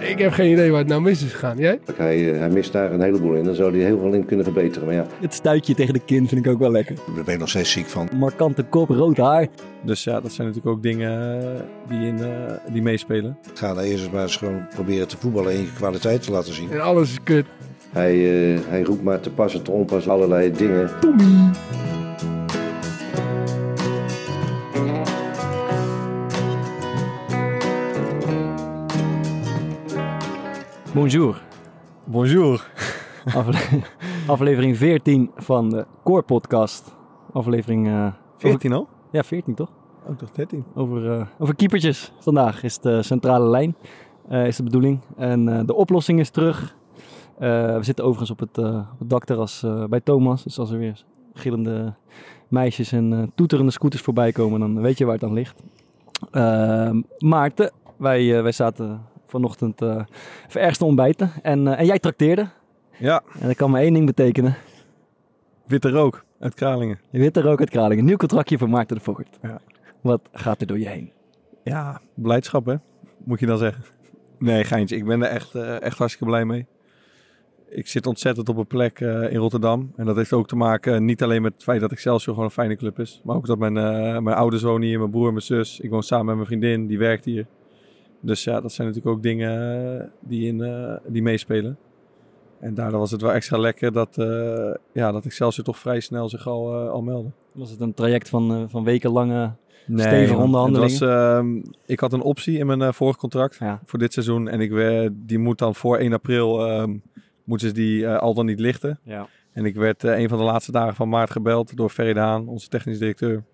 Ik heb geen idee waar het nou mis is gegaan. Jij? Hij, eh, hij mist daar een heleboel in. Dan zou hij heel veel in kunnen verbeteren. Maar ja, Het stuitje tegen de kin vind ik ook wel lekker. Daar ben ik nog steeds ziek van. Markante kop, rood haar. Dus ja, dat zijn natuurlijk ook dingen eh, die, in, eh, die meespelen. Ga dan eerst maar eens gewoon proberen te voetballen en je kwaliteit te laten zien. En alles is kut. hij, eh, hij roept maar te pas en te onpas allerlei dingen. Bonjour. Bonjour. Afle- aflevering 14 van de Core Podcast. Aflevering... eh, 14 al? ja, 14 toch? Ook toch 13? Over, eh, over keepertjes. Vandaag is de centrale lijn. eh, is de bedoeling. En de oplossing is terug. We zitten overigens op het, op het dakterras bij Thomas. Dus als er weer gillende meisjes en toeterende scooters voorbij komen, dan weet je waar het aan ligt. Ehm, Maarten, wij, wij zaten vanochtend eh even ergens te ontbijten. En, eh, en jij trakteerde. Ja, En dat kan maar één ding betekenen. witte rook uit Kralingen. Je weet er ook uit Kralingen. Nieuw contractje voor Maarten de Voort. Ja. Wat gaat er door je heen? Ja, blijdschap hè, moet je dan zeggen. Nee, geintje. Ik ben er echt, eh, echt hartstikke blij mee. Ik zit ontzettend op een plek in Rotterdam. En dat heeft ook te maken niet alleen met het feit dat Excelsior gewoon een fijne club is. Maar ook dat mijn, mijn ouders wonen hier, mijn broer en mijn zus. Ik woon samen met mijn vriendin, die werkt hier. Dus ja, dat zijn natuurlijk ook dingen eh, die, in, eh, die meespelen. En daardoor was het wel extra lekker dat, eh ja, dat Excelsior toch vrij snel zich al, al meldde. Was het een traject van, van wekenlange... Nee, Stevige onderhandelingen? Was, ehm, ik had een optie in mijn vorig contract Ja. voor dit seizoen. En ik, werd- die moet dan voor 1 april ehm, moeten ze die al dan niet lichten. Ja. En ik werd een van de laatste dagen van maart gebeld door Ferry de Haan, onze technisch directeur.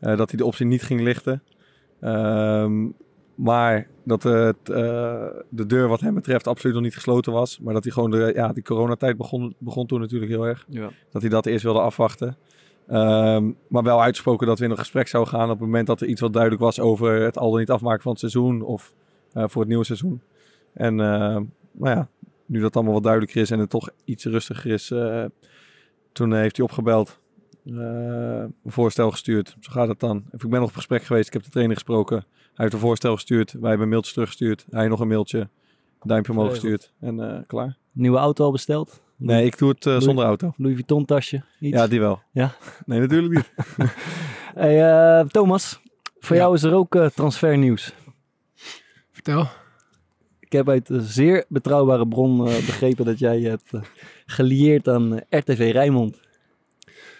dat hij de optie niet ging lichten. Ehm, maar dat het, eh, de deur wat hem betreft absoluut nog niet gesloten was. Maar dat hij gewoon de, ja, die coronatijd begon, begon toen natuurlijk heel erg Ja. dat hij dat eerst wilde afwachten. Ehm, maar wel uitgesproken dat we in een gesprek zouden gaan op het moment dat er iets wat duidelijk was over het al dan niet afmaken van het seizoen of eh, voor het nieuwe seizoen. En uh, nou ja, nu dat allemaal wat duidelijker is en het toch iets rustiger is, eh, toen heeft hij opgebeld, eh, een voorstel gestuurd. Zo gaat het dan. Ik ben nog op gesprek geweest, ik heb de trainer gesproken. Hij heeft een voorstel gestuurd, wij hebben een mailtje teruggestuurd. Hij nog een mailtje, duimpje omhoog gestuurd en eh, klaar. Nieuwe auto al besteld? Nee, ik doe het eh, Louis- zonder auto. Louis Vuitton tasje? Iets? Ja, die wel. Ja? Nee, natuurlijk niet. Hey, eh, Thomas, voor Ja. jou is er ook eh, transfernieuws. Vertel. Ik heb uit een zeer betrouwbare bron begrepen dat jij je hebt gelieerd aan RTV Rijnmond.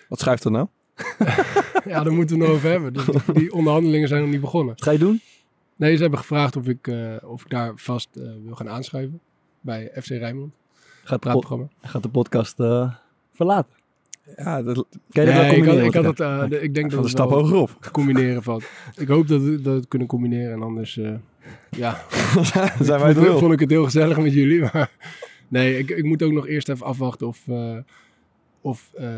Wat schrijft er nou? Ja, daar moeten we het nog over hebben. Dus die onderhandelingen zijn nog niet begonnen. Wat ga je doen? Nee, ze hebben gevraagd of ik, eh, of ik daar vast eh, wil gaan aanschuiven. Bij FC Rijnmond. Gaat de, gaat de podcast eh, verlaten? Ja, dat Kan je dat wel ik, had, ik, had het, eh, de- ik denk dat een het stap hoger op. combineren valt. Ik hoop dat we dat we het kunnen combineren. En anders, eh, ja, Zijn wij het vond, vond ik het heel gezellig met jullie. Maar nee, ik, ik moet ook nog eerst even afwachten of, eh, of eh,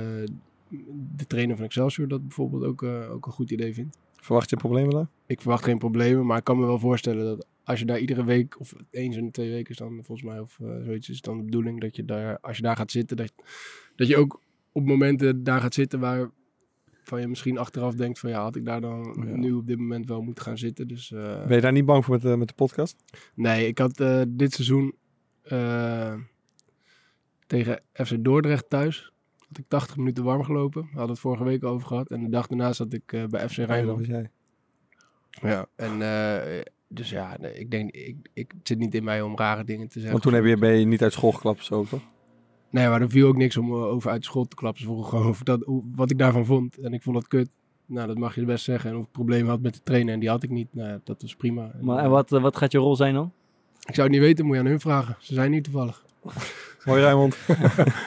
de trainer van Excelsior dat bijvoorbeeld ook, eh, ook een goed idee vindt. Verwacht je problemen daar? Ik verwacht geen problemen, maar ik kan me wel voorstellen dat als je daar iedere week, of eens in de twee weken is dan volgens mij, of eh, zoiets is dan de bedoeling, dat je daar, als je daar gaat zitten, dat, dat je ook op momenten daar gaat zitten waar van je misschien achteraf denkt van ja, had ik daar dan Ja. nu op dit moment wel moeten gaan zitten. Dus eh, Ben je daar niet bang voor met, met de podcast? nee, ik had dit seizoen tegen FC Dordrecht thuis, had ik 80 minuten warm gelopen. We hadden het vorige week over gehad. En de dag daarna zat ik eh, bij FC Rijnmond. was jij. Ja, en eh, dus ja, nee, ik denk, ik, ik het zit niet in mij om rare dingen te zeggen. Want toen heb je, ben je niet uit school geklapt of zo, toch? Nee, maar er viel ook niks om eh, over uit de school te klappen. Ze vroegen gewoon over dat, wat ik daarvan vond. En ik vond dat kut. Nou, dat mag je best zeggen. En of ik problemen had met de trainer en die had ik niet. Nou, ja, dat was prima. En, Maar, en wat, wat gaat je rol zijn dan? Ik zou het niet weten, moet je aan hun vragen. Ze zijn niet toevallig. Hoi Rijmond. Ja,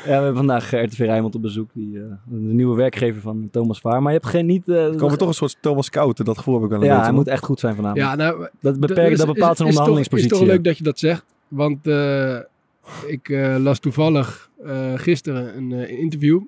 we hebben vandaag eh, RTV Rijnmond op bezoek, die, eh, de nieuwe werkgever van Thomas Vaar. Maar je hebt geen niet... eh, Er komen toch een soort Thomas Scouten, dat gevoel heb ik wel een ja, beetje. hij man. moet echt goed zijn vanavond. Ja, nou, dat, beperkt, dat bepaalt zijn onderhandelingspositie. Het is toch leuk dat je dat zegt. Want eh, ik eh, las toevallig eh, gisteren een eh, interview.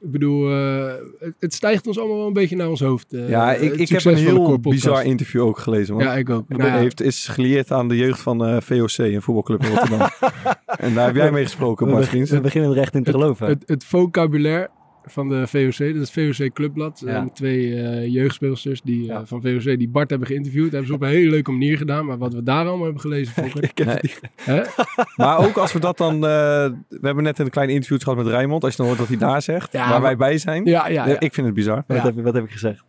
Ik bedoel, eh, het, het stijgt ons allemaal wel een beetje naar ons hoofd. eh, Ja, ik, het ik heb een heel bizar interview ook gelezen, man. Ja, ik ook. Hij Nou ja, heeft, is gelieerd aan de jeugd van eh, VOC, een voetbalclub in Rotterdam. en daar heb jij mee gesproken, Vriends. we beginnen er echt in te geloven. het, het vocabulaire van de VOC. Dat is het VOC Clubblad. Ja. zijn twee eh, jeugdspeelsters die, eh, van VOC die Bart hebben geïnterviewd. Dat hebben ze op een hele leuke manier gedaan. Maar wat we daar allemaal hebben gelezen, Fokker, Ik heb Nee. Maar ook als we dat dan... eh, we hebben net een klein interview gehad met Rijmond. Als je dan hoort wat hij daar zegt. Ja, waar maar- wij bij zijn. Ja, ja, ja. Ik vind het bizar. Wat, heb, wat heb ik gezegd?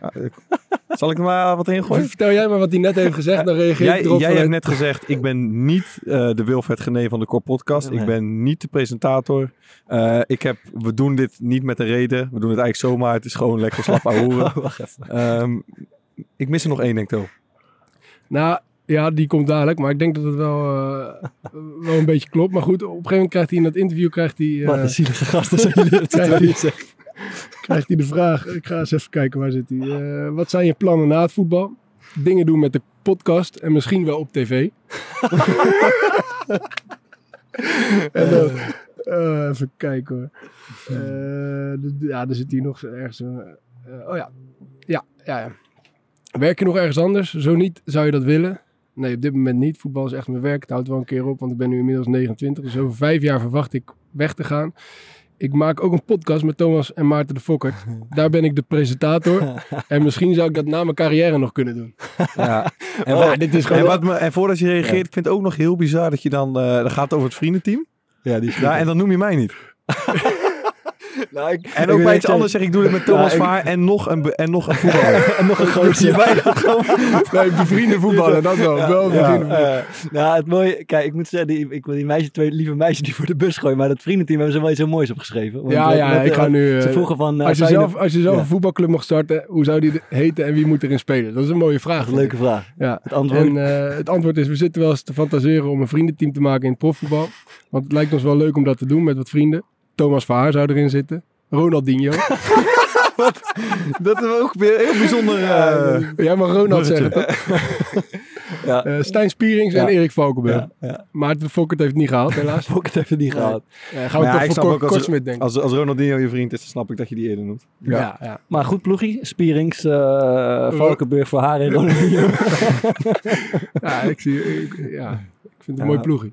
Ja, ik- Zal ik er maar wat in gooien? Vertel jij maar wat hij net heeft gezegd, dan reageer ik Jij, erop. jij vanuit- hebt net gezegd, ik ben niet eh, de Wilfred Gené van de Core Podcast. Nee. Ik ben niet de presentator. Eh, ik heb, we doen dit niet met een reden. We doen het eigenlijk zomaar. Het is gewoon lekker slap horen. Oh, wacht even. Ehm, ik mis er nog één, denk ik. Nou, ja, die komt dadelijk. Maar ik denk dat het wel, eh, wel een beetje klopt. Maar goed, op een gegeven moment krijgt hij in dat interview krijgt hij, eh, Wat een zielige gasten zijn jullie dat krijgt, hij, de vraag. Ik ga eens even kijken, waar zit hij? Eh, wat zijn je plannen na het voetbal? Dingen doen met de podcast en misschien wel op tv. en eh, even kijken hoor. Eh, ja, er zit hier nog ergens. oh ja. Ja, ja, ja. Werk je nog ergens anders? Zo niet, zou je dat willen? Nee, op dit moment niet. Voetbal is echt mijn werk. Het houdt wel een keer op, want ik ben nu inmiddels 29. Dus over vijf jaar verwacht ik weg te gaan. Ik maak ook een podcast met Thomas en Maarten de Fokker. Daar ben ik de presentator. En misschien zou ik dat na mijn carrière nog kunnen doen. Ja. En, Oh, wat- ja, dit is en, gewoon... wat me, en voordat je reageert, ik vind het ook nog heel bizar dat je dan... eh dan gaat over het vriendenteam. Ja, die is Ja, en dan noem je mij niet. Nou, ik, En ook bij iets anders zeg ik, doe dit met Thomas Ja, ik- Vaar en nog een, en nog een voetballer. En nog een gozer. Nee, bevrienden voetballen, dat wel. wel. Eh, nou, het mooie, kijk, ik moet zeggen, die, ik wil die meisjes, twee lieve meisjes die voor de bus gooien, maar dat vriendenteam hebben ze wel iets heel moois opgeschreven. Want Ja, ja, ik ga nu... Ze eh, vroegen van, eh, als, je zelf, als je zelf Ja. een voetbalclub mag starten, hoe zou die heten en wie moet erin spelen? Dat is een mooie vraag. Een leuke vraag. Ja. Het antwoord, En eh, het antwoord is, we zitten wel eens te fantaseren om een vriendenteam te maken in het profvoetbal. Want het lijkt ons wel leuk om dat te doen met wat vrienden. Thomas Verhaar zou erin zitten. Ronaldinho. dat is ook weer heel bijzonder. eh, Jij mag Ronald bruggetje. zeggen, ja, Eh, Stijn Spierings Ja. en Erik Valkenburg. ja, ja. Maarten de Fokkert heeft het niet gehaald, helaas. Pocket heeft het niet Nee. Eh, gaan we Maar ja, ik toch snap voor ook Kort als- Kortsmit denken. als, als Ronaldinho je vriend is, dan snap ik dat je die eerder noemt. Ja, ja. Maar goed ploegie, Spierings, eh Valkenburg voor haar en Ronaldinho. Ja, ik, zie, ik, ja, ik vind het een Ja. mooi ploegje.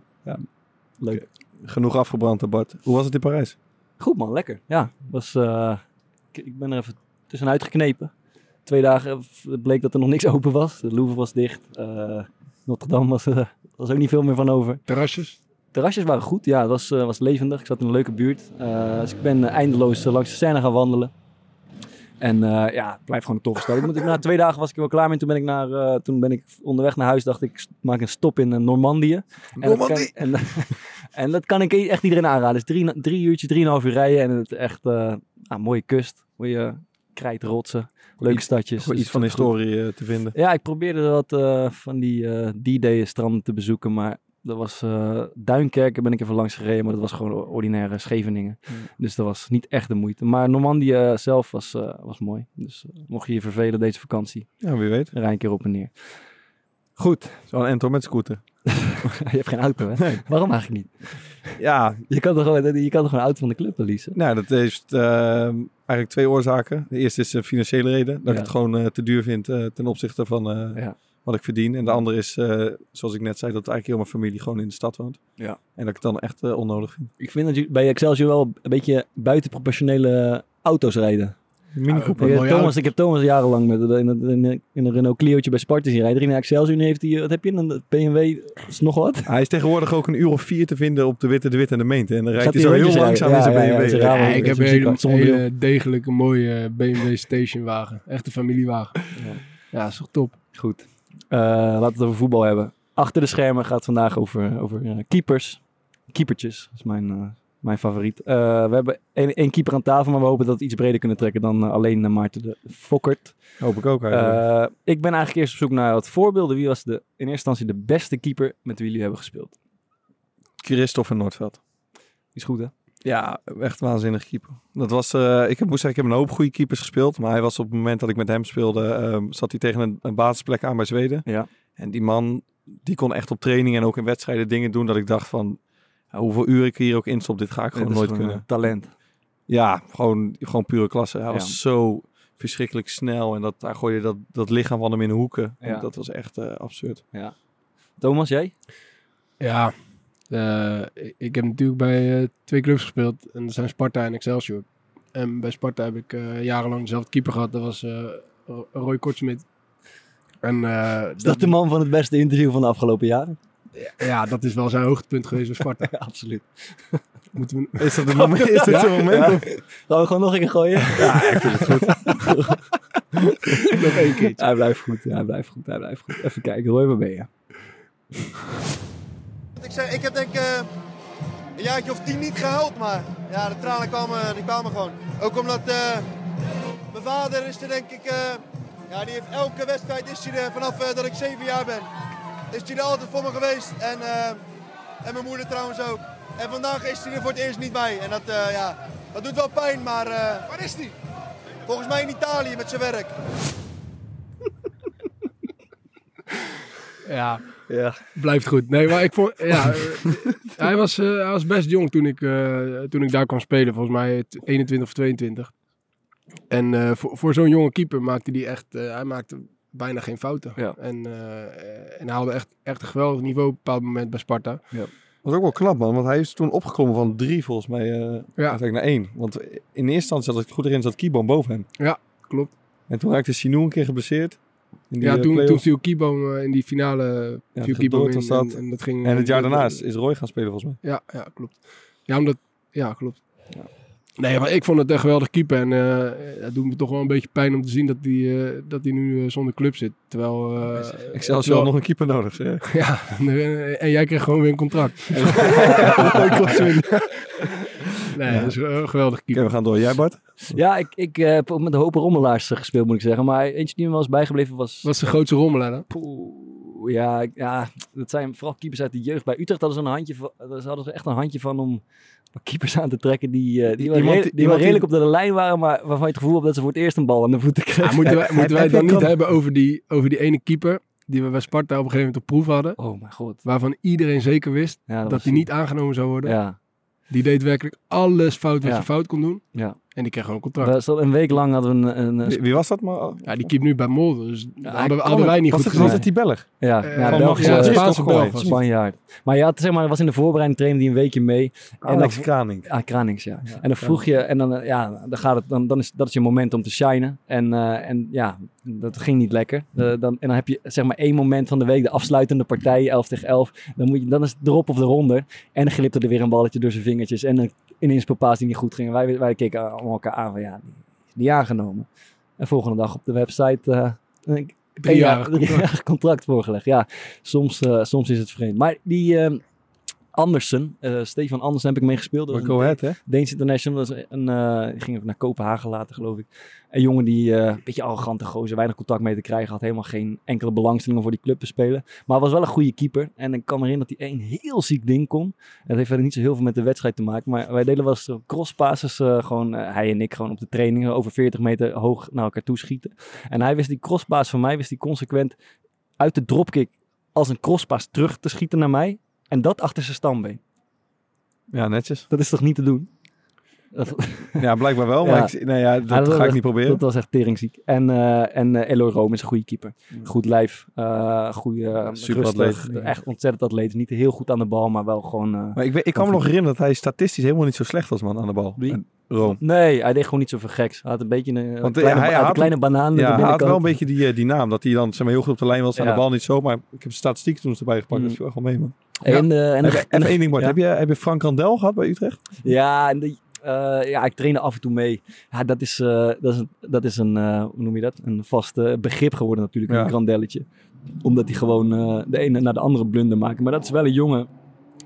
Leuk. Genoeg afgebrand, hè, Bart. Hoe was het in Parijs? Goed man, lekker. Ja, was, eh, ik, ik ben er even tussenuit geknepen. Twee dagen bleek dat er nog niks open was. De Louvre was dicht. Eh, Notre Dame was, eh, was ook niet veel meer van over. Terrasjes. Terrasjes waren goed, ja, het was, eh, was levendig. Ik zat in een leuke buurt. Eh, dus ik ben eh, eindeloos eh, langs de Seine gaan wandelen. En eh, ja, het blijft gewoon een toffe stad. Ik na twee dagen was ik er wel klaar mee. Toen ben ik, naar, eh, toen ben ik onderweg naar huis. Dacht ik, maak een stop in eh, Normandië. En Normandië. en, en dat kan ik echt iedereen aanraden. Is drie, drie uurtjes, drieënhalf uur rijden. En het echt eh, ah, mooie kust. Mooie krijtrotsen. Leuke Iets- stadjes. Dus iets van historie eh, te vinden. Ja, ik probeerde wat eh, van die D-Day stranden te bezoeken, maar dat was eh Duinkerken ben ik even langs gereden, maar dat was gewoon ordinaire Scheveningen. Dus dat was niet echt de moeite. Maar Normandië zelf was, was mooi. Dus mocht je je vervelen deze vakantie, Ja, wie weet. rij een keer op en neer. Goed, Zo'n Ento met scooter. je hebt geen auto hè? Waarom eigenlijk niet? Ja, Je kan toch gewoon, je kan toch gewoon een auto van de club leasen? nou, dat heeft eh, eigenlijk twee oorzaken. De eerste is een financiële reden. Dat Ja. ik het gewoon eh, te duur vind eh, ten opzichte van eh, Ja. wat ik verdien. En de andere is, eh, zoals ik net zei, dat eigenlijk heel mijn familie gewoon in de stad woont. Ja. En dat ik het dan echt eh, onnodig vind. Ik vind dat je bij Excelsior wel een beetje buitenproportionele auto's rijden. Mini Cooper. Een Thomas, auto. ik heb Thomas jarenlang met, in, een, in, een, in een Renault Clio'tje bij Sparta zien rijden. In Excelsior nu heeft hij, wat heb je, een BMW, is nog wat? Hij is tegenwoordig ook een uur of vier te vinden op de Witte, de Witte en de Meente. En dan rijdt hij zo heel langzaam in zijn BMW. ja, Ja, ze ramen. Ja, ik heb een zijn hele, hele degelijke, mooie BMW stationwagen. Echt een familiewagen. Ja, is toch top. Goed. Eh, laten we het over voetbal hebben. Achter de schermen gaat het vandaag over, over eh, keepers. Keepertjes, dat is mijn, eh, mijn favoriet. Eh, we hebben één, één keeper aan tafel, maar we hopen dat we het iets breder kunnen trekken dan eh, alleen uh, Maarten de Fokkert. Hoop ik ook eigenlijk. Eh, ik ben eigenlijk eerst op zoek naar wat voorbeelden. Wie was de, in eerste instantie de beste keeper met wie jullie hebben gespeeld? Christophe van Noordveld. Is goed, hè? Ja, echt waanzinnig keeper. Dat was, eh, ik heb, moest zeggen, ik heb een hoop goede keepers gespeeld. Maar hij was op het moment dat ik met hem speelde, ehm, zat hij tegen een, een basisplek aan bij Zweden. Ja. En die man, die kon echt op training en ook in wedstrijden dingen doen dat ik dacht van, hoeveel uur ik hier ook instop, dit ga ik gewoon nooit gewoon, kunnen. eh, talent. Ja, gewoon, gewoon pure klasse. Hij Ja. was zo verschrikkelijk snel en dat, hij gooide dat, dat lichaam van hem in de hoeken. Ja. Dat was echt eh, absurd. Thomas, jij? Ja, eh, ik- heb natuurlijk bij eh, twee clubs gespeeld. En dat zijn Sparta en Excelsior. En bij Sparta heb ik eh, jarenlang dezelfde keeper gehad. Dat was eh, Ro- Roy Kortsmit. En eh, Is dat de man van het beste interview van de afgelopen jaren? Ja, dat is wel zijn hoogtepunt geweest bij Sparta. Ja, absoluut. Moeten we... Is dat het moment? Is Ja? moment? Ja. of- Gaan we gewoon nog een keer gooien? Ja, ik vind het goed. Nog één keertje. Hij blijft goed, hij blijft goed, hij blijft goed. Even kijken, Roy, waar ben je? Ik, zeg, ik heb denk ik eh, een jaartje of tien niet gehuild, maar ja, de tranen kwamen, die kwamen gewoon. Ook omdat eh, mijn vader is er denk ik, eh, ja, die heeft elke wedstrijd is hij er vanaf eh, dat ik zeven jaar ben. Is hij er altijd voor me geweest en, eh, en mijn moeder trouwens ook. En vandaag is hij er voor het eerst niet bij en dat, eh, ja, dat doet wel pijn, maar... eh, Waar is hij? Volgens mij in Italië met zijn werk. Ja, Ja. blijft goed. Nee, maar ik vond... Ja, hij, was, eh, hij was best jong toen ik, eh, toen ik daar kwam spelen. Volgens mij t- 21 of 22. En eh, voor, voor zo'n jonge keeper maakte hij echt... eh, hij maakte bijna geen fouten. Ja. En, eh, en hij haalde echt, echt een geweldig niveau op een bepaald moment bij Sparta. was ook wel knap, man. Want hij is toen opgeklommen van drie, volgens mij, eh uiteindelijk naar één. Want in eerste instantie, als ik het goed erin zat, Kieboom boven hem. Ja, klopt. En toen raakte Sinou een keer geblesseerd. In die, ja, eh, toen, toen viel Kieboom eh, in die finale Ja, viel Kieboom in. was En, dat. en dat ging, En het jaar dat- daarna is, is Roy gaan spelen, volgens mij. Ja, ja, klopt. Ja, omdat... Ja, klopt. Nee, maar ik vond het een geweldig keeper. En eh, het doet me toch wel een beetje pijn om te zien dat hij eh, dat hij nu eh, zonder club zit. Terwijl... eh, Ik zelfs wel nog een keeper nodig. zeg. Ja, en jij kreeg gewoon weer een contract. nee, dat is een geweldig keeper. we gaan door. Jij, Bart? Ja, ik, ik heb ook met een hoop rommelaars gespeeld, moet ik zeggen. Maar eentje die me wel eens bijgebleven was... Wat is de grootste rommelaar dan? Poeh, ja, ja, dat zijn vooral keepers uit de jeugd. Bij Utrecht hadden ze een handje van, hadden ze echt een handje van om keepers aan te trekken die, eh, die, Iemand re- die- die wel redelijk op de lijn waren, maar waarvan je het gevoel hebt dat ze voor het eerst een bal aan de voeten kregen. Ja, moeten wij, moeten wij het dan niet hebben over die, over die ene keeper die we bij Sparta op een gegeven moment op proef hadden. Oh mijn god. Waarvan iedereen zeker wist Ja, dat hij niet aangenomen zou worden. Ja, Die deed werkelijk alles fout wat je fout kon doen. ja. En die kreeg gewoon een contract. Een week lang hadden we een... een, een Wie, wie was dat? Maar, Ja, die keept nu bij Molde. Dus hij hadden, wij niet was, goed het, was het die Belg? ja, Eh, ja, Belgische ja, Spaanse Belg. Spanjaard. Maar ja, zeg maar, dat was in de voorbereiding trainde die een weekje mee. En Alex dan- Kraning. Ah, Kranings, ja. en dan vroeg je, en dan, eh, ja, dan gaat het, dan, dan is dat is je moment om te shinen. En, eh, en ja, dat ging niet lekker. Dan, en dan heb je zeg maar één moment van de week, de afsluitende partij, 11 tegen 11. Dan, moet je, dan is het erop of eronder. En dan glipte er weer een balletje door zijn vingertjes. En dan ineens papa's die niet goed gingen. Wij, wij keken elkaar aan van ja, die is niet aangenomen. En volgende dag op de website een Driejarig jaar- driejarig contract voorgelegd. Ja, soms, eh, soms is het vreemd. Maar die eh, Andersen, eh, Stefan Andersen heb ik mee gespeeld. Dat hè? Deens International, dat is een, eh, ging ook naar Kopenhagen later, geloof ik. Een jongen die eh, een beetje arrogante gozer, weinig contact mee te krijgen, had helemaal geen enkele belangstelling om voor die club te spelen. Maar was wel een goede keeper. En ik kan herinneren dat hij één heel ziek ding kon. Dat heeft verder niet zo heel veel met de wedstrijd te maken. Maar wij deden wel eens crosspasses, gewoon hij en ik, gewoon op de trainingen, over 40 meter hoog naar elkaar toe schieten. En hij wist die crosspaas van mij, wist hij consequent uit de dropkick als een crosspaas terug te schieten naar mij. En dat achter zijn stambeen. Ja, netjes. Dat is toch niet te doen? Ja, blijkbaar wel. Maar Ja. ik, nee, ja, dat, Ja, dat ga ik niet proberen. Dat was echt teringziek. En, eh en eh, Eloy Rome is een goede keeper. Goed lijf, eh goede, Superatleet. rustig, echt ontzettend atleet. Niet heel goed aan de bal, maar wel gewoon... Maar ik, weet, ik kan me nog herinneren dat hij statistisch helemaal niet zo slecht was, man, aan de bal. En Rome. Nee, hij deed gewoon niet zoveel geks. Hij had een beetje een, Want, kleine, hij had een kleine banaan. Ja, hij had wel een beetje. die, die naam. Dat hij dan zeg maar, heel goed op de lijn was. Aan de bal niet zo. Maar ik heb statistiek toen erbij gepakt. Mm. Dat viel echt wel mee, man. En, eh, en, Heb, en, even één ding, Bart. ja. Heb, je, heb je Frank Randel gehad bij Utrecht? Ja, en die, eh, ja, ik trainde af en toe mee. Ja, dat is, eh, dat is een, dat is een eh, hoe noem je dat? Een vast eh, begrip geworden natuurlijk, Ja. een grandelletje. Omdat hij gewoon eh, de ene naar de andere blunder maakt. Maar dat is wel een jongen,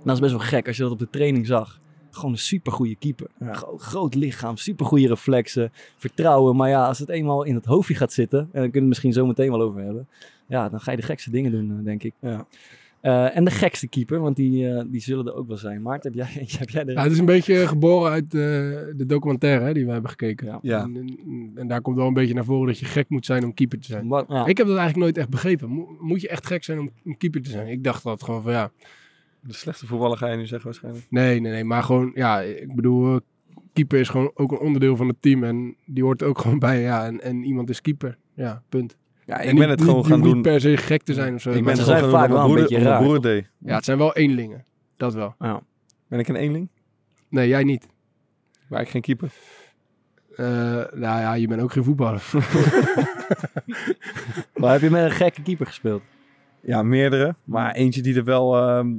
dat is best wel gek als je dat op de training zag. Gewoon een supergoeie keeper. Ja. Gro- groot lichaam, supergoeie reflexen, vertrouwen. Maar ja, als het eenmaal in het hoofdje gaat zitten, en daar kunnen we het misschien zo meteen wel over hebben. Ja, dan ga je de gekste dingen doen, eh, denk ik. Ja. Eh, en de gekste keeper, want die, eh, die zullen er ook wel zijn. Maarten, heb jij, heb jij er... Ja, het is een beetje geboren uit eh, de documentaire hè, die we hebben gekeken. Ja. Ja. En, en- en daar komt wel een beetje naar voren dat je gek moet zijn om keeper te zijn. Ja. Ik heb dat eigenlijk nooit echt begrepen. Mo- moet je echt gek zijn om, om keeper te zijn? Ik dacht dat gewoon van ja, De slechte voetballer ga je nu zeggen waarschijnlijk. nee, nee, nee. Maar gewoon, ja, ik bedoel, keeper is gewoon ook een onderdeel van het team. En die hoort er ook gewoon bij, ja. En, en iemand is keeper. Ja, punt. Ja, En ik ben niet- het gewoon gaan doen. niet per se gek te zijn of zo. Ik ben ze het zijn gewoon vaak wel een mijn beetje broer- raar. mijn broer deed. Ja, het zijn wel eenlingen. Dat wel. Ja. Ben ik een eenling? Nee, jij niet. Maar ik geen keeper. Eh, nou ja, je bent ook geen voetballer. Maar heb je met een gekke keeper gespeeld? Ja, meerdere. Maar eentje die er wel ehm,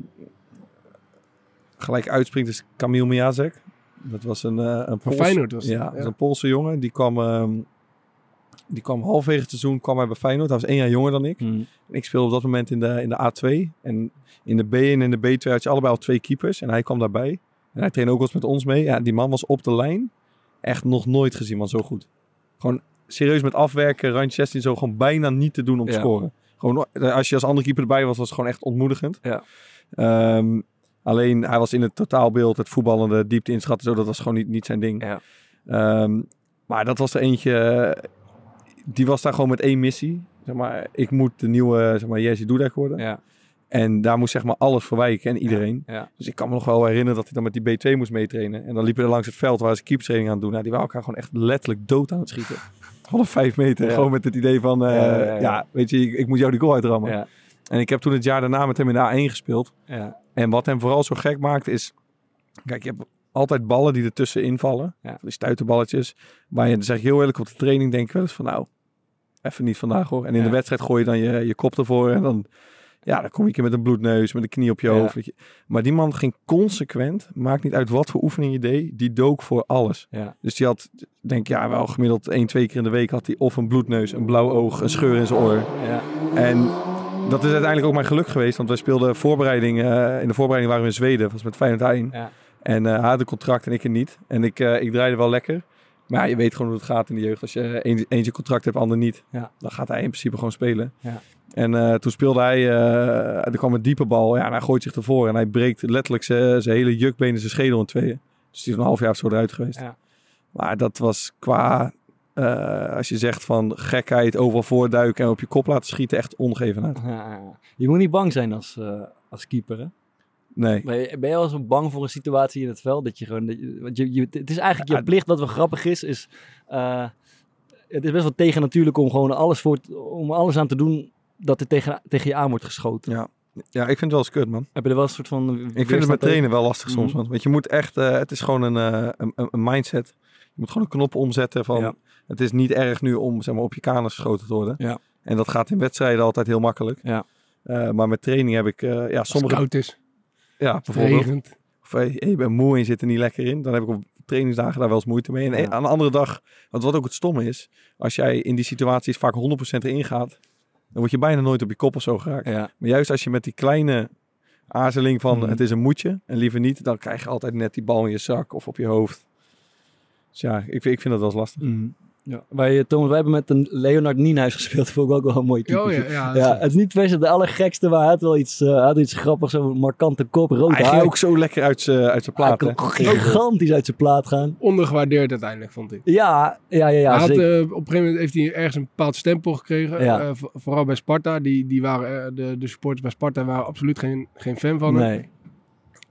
gelijk uitspringt is Kamil Miazek. Dat was een, eh een Van Pools- Feyenoord was Ja, ja. dat is een Poolse jongen. Die kwam, ehm, die kwam halverwege het seizoen kwam hij bij Feyenoord. Hij was één jaar jonger dan ik. Mm. En ik speelde op dat moment in de, in de A2. En in de B en in de B2 had je allebei al twee keepers. En hij kwam daarbij. En hij trainde ook wel eens met ons mee. Ja, die man was op de lijn. Echt nog nooit gezien, man, zo goed. Gewoon serieus met afwerken, randje 16 zo. Gewoon bijna niet te doen om te Ja. scoren. Gewoon, als je als andere keeper erbij was, was het gewoon echt ontmoedigend. Ja. Ehm, alleen, hij was in het totaalbeeld, het voetballende, diepte inschatten, zo, dat was gewoon niet, niet zijn ding. Ja. Ehm, maar dat was er eentje, die was daar gewoon met één missie. Zeg maar, ik moet de nieuwe, zeg maar, Jerzy Dudek worden. Ja. En daar moest zeg maar alles voor wijken en iedereen. Ja. Dus ik kan me nog wel herinneren dat hij dan met die B2 moest meetrainen. En dan liepen er langs het veld waar ze keeptraining aan het doen. Nou, die waren elkaar gewoon echt letterlijk dood aan het schieten. Half vijf meter. Ja. Gewoon met het idee van, eh, Ja, weet je, ik, ik moet jou die goal uitrammen. Ja. En ik heb toen het jaar daarna met hem in de A1 gespeeld. Ja. En wat hem vooral zo gek maakt is... Kijk, je hebt altijd ballen die ertussen invallen. Die stuiterballetjes. Waar je, zeg ik heel eerlijk, op de training denk ik wel eens van... Nou, even niet vandaag hoor. En in Ja. de wedstrijd gooi je dan je, je kop ervoor. En dan, ja, dan kom je met een bloedneus, met een knie op je Ja. hoofd. Maar die man ging consequent, maakt niet uit wat voor oefening je deed, die dook voor alles. Ja. Dus die had, denk ik, ja, wel gemiddeld één, twee keer in de week had hij of een bloedneus, een blauw oog, een scheur in zijn oor. Ja. En dat is uiteindelijk ook mijn geluk geweest, want wij speelden voorbereiding, eh, in de voorbereiding waren we in Zweden, was met Feyenoord 1. Ja. En eh, hij had een contract en ik er niet. En ik, eh, ik draaide wel lekker. Maar je weet gewoon hoe het gaat in de jeugd. Als je een, eentje contract hebt, ander niet. Ja. Dan gaat hij in principe gewoon spelen. Ja. En eh, toen speelde hij, eh, er kwam een diepe bal. Ja, en hij gooit zich ervoor. En hij breekt letterlijk zijn hele jukbeen en zijn schedel in tweeën. Dus die is een half jaar of zo eruit geweest. Ja. Maar dat was qua, eh, als je zegt van gekheid, overal voorduiken en op je kop laten schieten, echt ongeëvenaard. Ja. Je moet niet bang zijn als, als keeper, hè? Nee. Ben je, ben je wel eens bang voor een situatie in het veld? Dat je gewoon, dat je, want je, je, het is eigenlijk je plicht. Wat wel grappig is, is eh, het is best wel tegen natuurlijk om gewoon alles, voor, om alles aan te doen dat er tegen, tegen je aan wordt geschoten. Ja. ja, ik vind het wel eens kut, man. Heb je er wel een soort van Ik vind het met trainen wel lastig soms, Mhm. man. Want je moet echt, eh, het is gewoon een, eh, een, een- een mindset. Je moet gewoon een knop omzetten van, Ja. het is niet erg nu om zeg maar, op je kanus geschoten te worden. Ja. En dat gaat in wedstrijden altijd heel makkelijk. Ja. Maar met training heb ik, ja, sommige, koud is, ja, bijvoorbeeld, regent. of hey, je bent moe en je zit er niet lekker in, dan heb ik op trainingsdagen daar wel eens moeite mee. En Ja. aan een andere dag, want wat ook het stomme is, als jij in die situaties vaak 100% erin gaat, dan word je bijna nooit op je kop of zo geraakt. Ja. Maar juist als je met die kleine aarzeling van Mhm. het is een moetje en liever niet, dan krijg je altijd net die bal in je zak of op je hoofd. Dus ja, ik, vind- ik vind dat wel eens lastig. Mhm. Ja. Wij, eh, Thomas, wij hebben met een Leonard Nienhuis gespeeld. Dat vond ik ook wel een mooi type. Oh ja, ja. Ja, het is niet per se de allergekste, maar hij had wel iets, eh, hij had iets grappigs. Zo'n markante kop, rood Hij haar. ging ook zo lekker uit zijn uit zijn plaat. Hij kon gigantisch uit zijn plaat gaan. Ondergewaardeerd uiteindelijk, vond ik. Ja, ja, ja, ja hij had, zeker. eh, op een gegeven moment heeft hij ergens een bepaald stempel gekregen. Ja. eh, vooral bij Sparta. Die, die waren, de, de supporters bij Sparta waren absoluut geen, geen fan van hem. nee.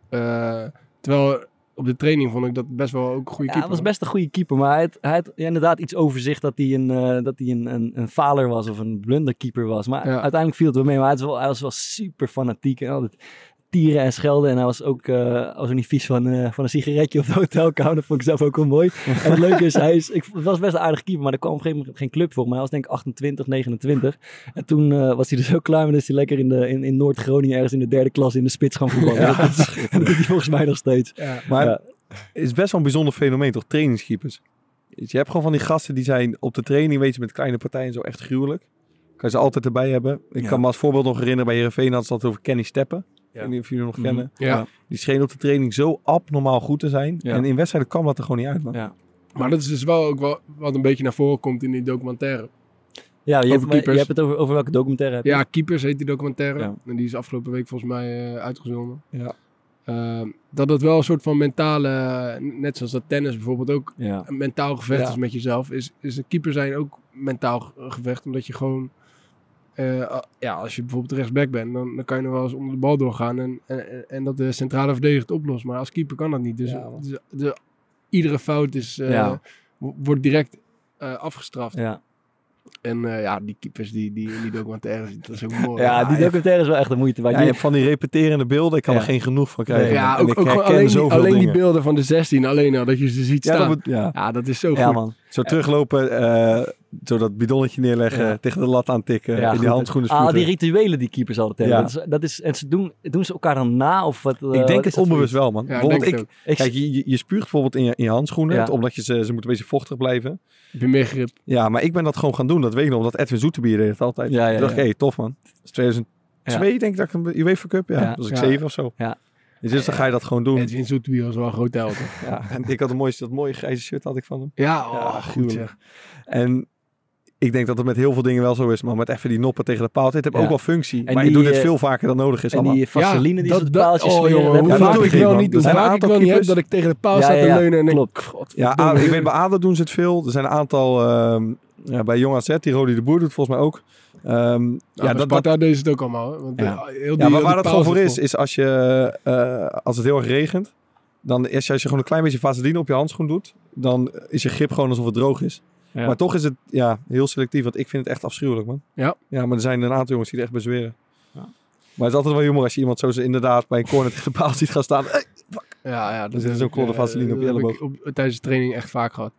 Eh, terwijl op de training vond ik dat best wel ook een goede Ja, keeper. hij was best een goede keeper, maar hij had, hij had ja, inderdaad iets over zich dat hij een, eh, dat hij een, een, een faler was of een blunderkeeper was. Maar Ja. uiteindelijk viel het wel mee, maar hij was wel, hij was wel super fanatiek en altijd tieren en schelden. En hij was ook, eh was ook niet vies van, eh, van een sigaretje op de hotelkamer. Dat vond ik zelf ook wel mooi. En het leuke is, hij is, ik, het was best een aardige keeper, maar er kwam op een gegeven moment geen club voor. Maar hij was denk ik 28, 29. En toen eh, was hij er zo klaar mee, dat hij lekker in, de, in, in Noord-Groningen ergens in de derde klas in de spits gaan voetballen. Ja. Dat, is- en dat doet hij volgens mij nog steeds. Ja. Maar Ja. het is best wel een bijzonder fenomeen, toch? Trainingskeepers. Je hebt gewoon van die gasten die zijn op de training, weet je, met kleine partijen zo echt gruwelijk. Kan je ze altijd erbij hebben. Ik kan me als voorbeeld nog herinneren bij Heerenveen ze het over Kenny Steppen. Ik weet niet of jullie hem nog Mhm. kennen. Ja. Die scheen op de training zo abnormaal goed te zijn. Ja. En in wedstrijden kwam dat er gewoon niet uit, man. Ja. Maar dat is dus wel ook wel wat een beetje naar voren komt in die documentaire. Ja, je, Over hebt, keepers. je hebt het over, over welke documentaire heb je? Ja, Keepers heet die documentaire. Ja. En die is afgelopen week volgens mij eh, uitgezonden. Ja. Eh, dat het wel een soort van mentale, net zoals dat tennis bijvoorbeeld ook Ja. een mentaal gevecht Ja. is met jezelf, is, is een keeper zijn ook mentaal ge- gevecht. Omdat je gewoon, eh, ja, als je bijvoorbeeld rechtsback bent, dan, dan kan je nog wel eens onder de bal doorgaan en, en, en dat de centrale verdediger het oplost. Maar als keeper kan dat niet. Dus, Ja, dus de, iedere fout is, eh, Ja. wo- wordt direct eh, afgestraft. Ja. En eh, ja, die keepers die, die in die documentaire zitten, dat is ook mooi. Ja, die ja. documentaire is wel echt de moeite waard. Ja, je Je- hebt van die repeterende beelden, ik kan Ja. er geen genoeg van krijgen. ja. En ook, ik ook alleen, die, zoveel alleen die beelden van de 16, alleen al dat je ze ziet Ja, staan. dat moet- ja. Ja, dat is zo ja, goed. man. Zo teruglopen, eh, zo dat bidonnetje neerleggen, Ja. tegen de lat aantikken, Ja, in die handschoenen Ah, die rituelen die keepers altijd hebben. Ja. Dat is, dat is, en ze doen, doen ze elkaar dan na? Of wat, eh, ik denk is het onbewust wel, man. Ja, ik Bijvoorbeeld ik. Ik, kijk, je, je- spuugt bijvoorbeeld in je, in je handschoenen, Ja. omdat je ze, ze moeten een beetje vochtig blijven. Heb je meer grip? Ja, maar ik ben dat gewoon gaan doen. Dat weet ik nog, omdat Edwin Zoetebier deed het altijd. Ja, ja, Toen dacht ik, ja. hey, tof man. Dat is 2002 denk ik dat ik een UEFA Cup, ja. Ja. Dat was ik Ja. zeven of zo. Ja. Dus dan ga je dat gewoon doen. Edwin Zoetebier was wel een groot held. Ja, en ik had een mooiste, dat mooie grijze shirt had ik van hem. Ja, oh, Ja, goed zeg. En ik denk dat het met heel veel dingen wel zo is, maar met even die noppen tegen de paal. Dit heeft Ja. ook wel functie, En maar die, ik doe dit eh, veel vaker dan nodig is en allemaal. die vaseline die Ja, ze op de dat- paaltjes oh, dat hoe heb ik dat vaak wel niet, hoe Er zijn een vaak ik wel niet heb dat ik tegen de paal Ja, sta te ja, leunen en klopt. ik... God, Ja, ik weet bij ADO doen ze het veel. Er zijn een aantal, ehm, ja, bij Jong AZ, die Rodi de Boer doet volgens mij ook. Ehm, Ja, dat, dat, Sparta deze het ook allemaal. Want, Ja. eh, heel die- ja, maar waar dat gewoon voor is, is als, je, eh, als het heel erg regent, dan is als je gewoon een klein beetje vaseline op je handschoen doet, dan is je grip gewoon alsof het droog is. Ja. Maar toch is het ja, heel selectief, want ik vind het echt afschuwelijk, man. Ja. Ja, maar er zijn een aantal jongens die er echt bezweren. Ja. Maar het is altijd wel humor als je iemand zo inderdaad bij een corner tegen de paal ziet gaan staan. Hey! Ja, ja, Dus er is zo'n ik, klolle eh, vaseline op je dat elleboog. op- tijdens de training echt vaak gehad.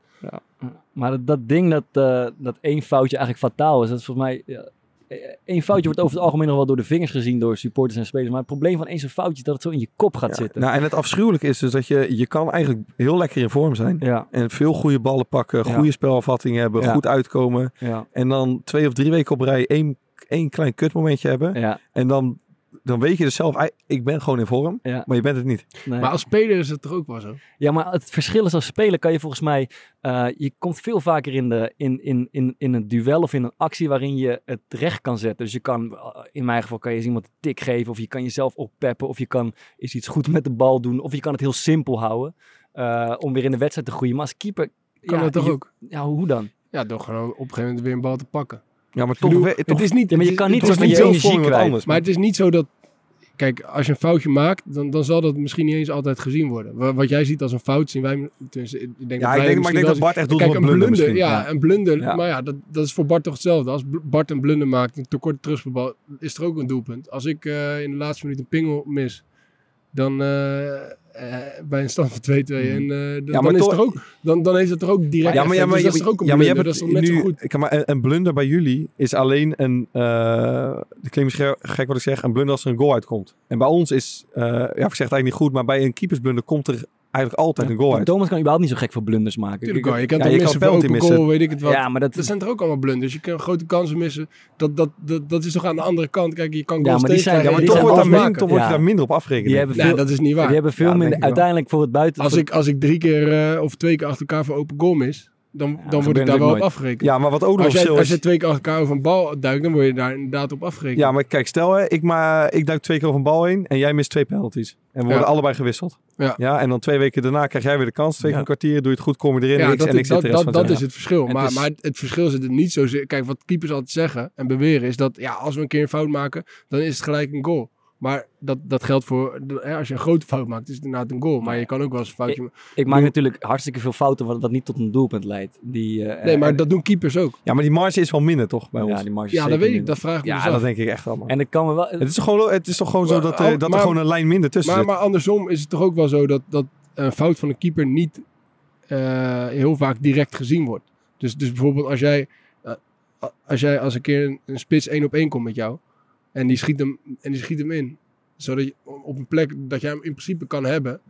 Maar dat, dat ding dat, eh, dat één foutje eigenlijk fataal is, dat is volgens mij... Ja, eh, één foutje wordt over het algemeen nog wel door de vingers gezien door supporters en spelers. Maar het probleem van één zo'n foutje is dat het zo in je kop gaat Ja, zitten. Nou, en het afschuwelijke is dus dat je, je kan eigenlijk heel lekker in vorm zijn. ja, En veel goede ballen pakken, Ja. goede spelafvatting hebben, Ja. goed uitkomen. ja, En dan twee of drie weken op rij één, één klein kutmomentje hebben. ja, En dan, dan weet je dus zelf, "Ai, ik ben gewoon in vorm. ja. Maar je bent het niet. Nee. Maar als speler is het toch ook wel zo? Ja, maar het verschil is als speler kan je volgens mij... eh, je komt veel vaker in, de, in, in, in, in een duel of in een actie waarin je het recht kan zetten. Dus je kan, eh, in mijn geval kan je eens iemand een tik geven of je kan jezelf oppeppen of je kan eens iets goed met de bal doen of je kan het heel simpel houden eh, om weer in de wedstrijd te groeien. Maar als keeper... Kan ja, dat toch je- ook? Ja, hoe dan? Ja, door gewoon op een gegeven moment weer een bal te pakken. Ja, maar we- het is niet, Ja, maar je kan niet het je energie kwijt. anders. Maar het is niet zo dat... Kijk, als je een foutje maakt, dan, dan zal dat misschien niet eens altijd gezien worden. Wa- Wat jij ziet als een fout, zien wij... Ik denk dat ja, wij ik denk, maar ik denk dat Bart echt doet Kijk, een blunder, blunder, misschien. ja, een blunder. Ja. Maar ja, dat, dat is voor Bart toch hetzelfde. Als Bart een blunder maakt, een tekort terugspelbal, is er ook een doelpunt. Als ik eh, in de laatste minuut een pingel mis, dan eh, eh, bij een stand van 2-2 en eh, dan, is toch- er ook, dan, dan heeft het er ook direct Ja, maar, ja, maar, Dus je, dat is toch ook een ja, maar je blunder. hebt Dat is toch net nu, zo goed. ik- maar een, een blunder bij jullie is alleen een, uh, dat klinkt misschien gek wat ik zeg, een blunder als er een goal uitkomt. En bij ons is, uh, ja, ik zeg het eigenlijk niet goed, maar bij een keepersblunder komt er eigenlijk altijd een goal uit. Thomas kan überhaupt niet zo gek voor blunders maken. Tuurlijk Ik- wel, je kan ja, toch kan missen voor open missen. goal, weet ik het wat. ja, maar dat, Dat zijn toch ook allemaal blunders. Je kan grote kansen missen. Dat, dat, dat, dat is toch aan de andere kant. Kijk, je kan Ja, goals maar die zijn- tegenkrijgen Ja, maar toch wordt, daar min, toch wordt Ja. je daar minder op afgerekend. hebben Nee, veel, dat is niet waar. die hebben veel Ja, minder wel. uiteindelijk voor het buiten. Als ik, als ik drie keer eh, of twee keer achter elkaar voor open goal mis, dan, dan word ik daar wel op afgerekend. Ja, maar wat ook nog als, jij, verschil als je twee keer achter elkaar over een bal duikt, dan word je daar inderdaad op afgerekend. Ja, maar kijk, stel hè, ik, maar, ik duik twee keer over een bal heen en jij mist twee penalties. En we worden Ja. allebei gewisseld. Ja. en dan twee weken daarna krijg jij weer de kans. Twee keer Ja. een kwartier, doe je het goed, kom je erin Ja, niks, dat, en ik is- zit dat, dat, dat het is het verschil. Het Maar, is- maar het verschil zit er niet zozeer... Kijk, wat keepers altijd zeggen en beweren is dat... Ja, als we een keer een fout maken, dan is het gelijk een goal. Maar dat, dat geldt voor... hè, Als je een grote fout maakt, is het inderdaad een goal. Maar je kan ook wel eens een foutje... ik maak natuurlijk hartstikke veel fouten wat, wat niet tot een doelpunt leidt. Die, eh, Nee, maar en- dat doen keepers ook. Ja, maar die marge is wel minder toch bij ons? ja, die marge is Ja, dat zeker weet ik. Dat vraag ik me dus Ja, af. dat denk ik echt wel, man. En ik kan me wel... Het is, toch gewoon, het is toch gewoon zo dat, dat maar- er gewoon een lijn minder tussen Maar, zit? maar andersom is het toch ook wel zo dat, dat een fout van een keeper niet eh, heel vaak direct gezien wordt. Dus, dus bijvoorbeeld als jij, eh, als jij als een keer een, een spits één op één komt met jou en die schiet hem, en die schiet hem in, zodat je op een plek dat jij hem in principe kan hebben,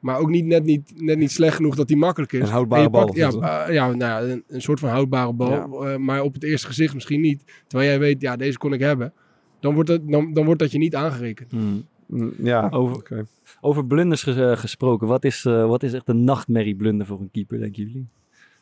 maar ook niet net niet, net niet slecht genoeg dat die makkelijk is. Een houdbare bal pakt- ja, eh, ja, nou ja, een, een soort van houdbare bal, eh, maar op het eerste gezicht misschien niet. Terwijl jij weet, ja, deze kon ik hebben. Dan wordt, het, dan, dan wordt dat je niet aangerekend. Hmm. Mm, Ja, Over- oké. Over blunders ges- eh, gesproken, wat is, eh, wat is echt een nachtmerrie blunder voor een keeper, denken jullie?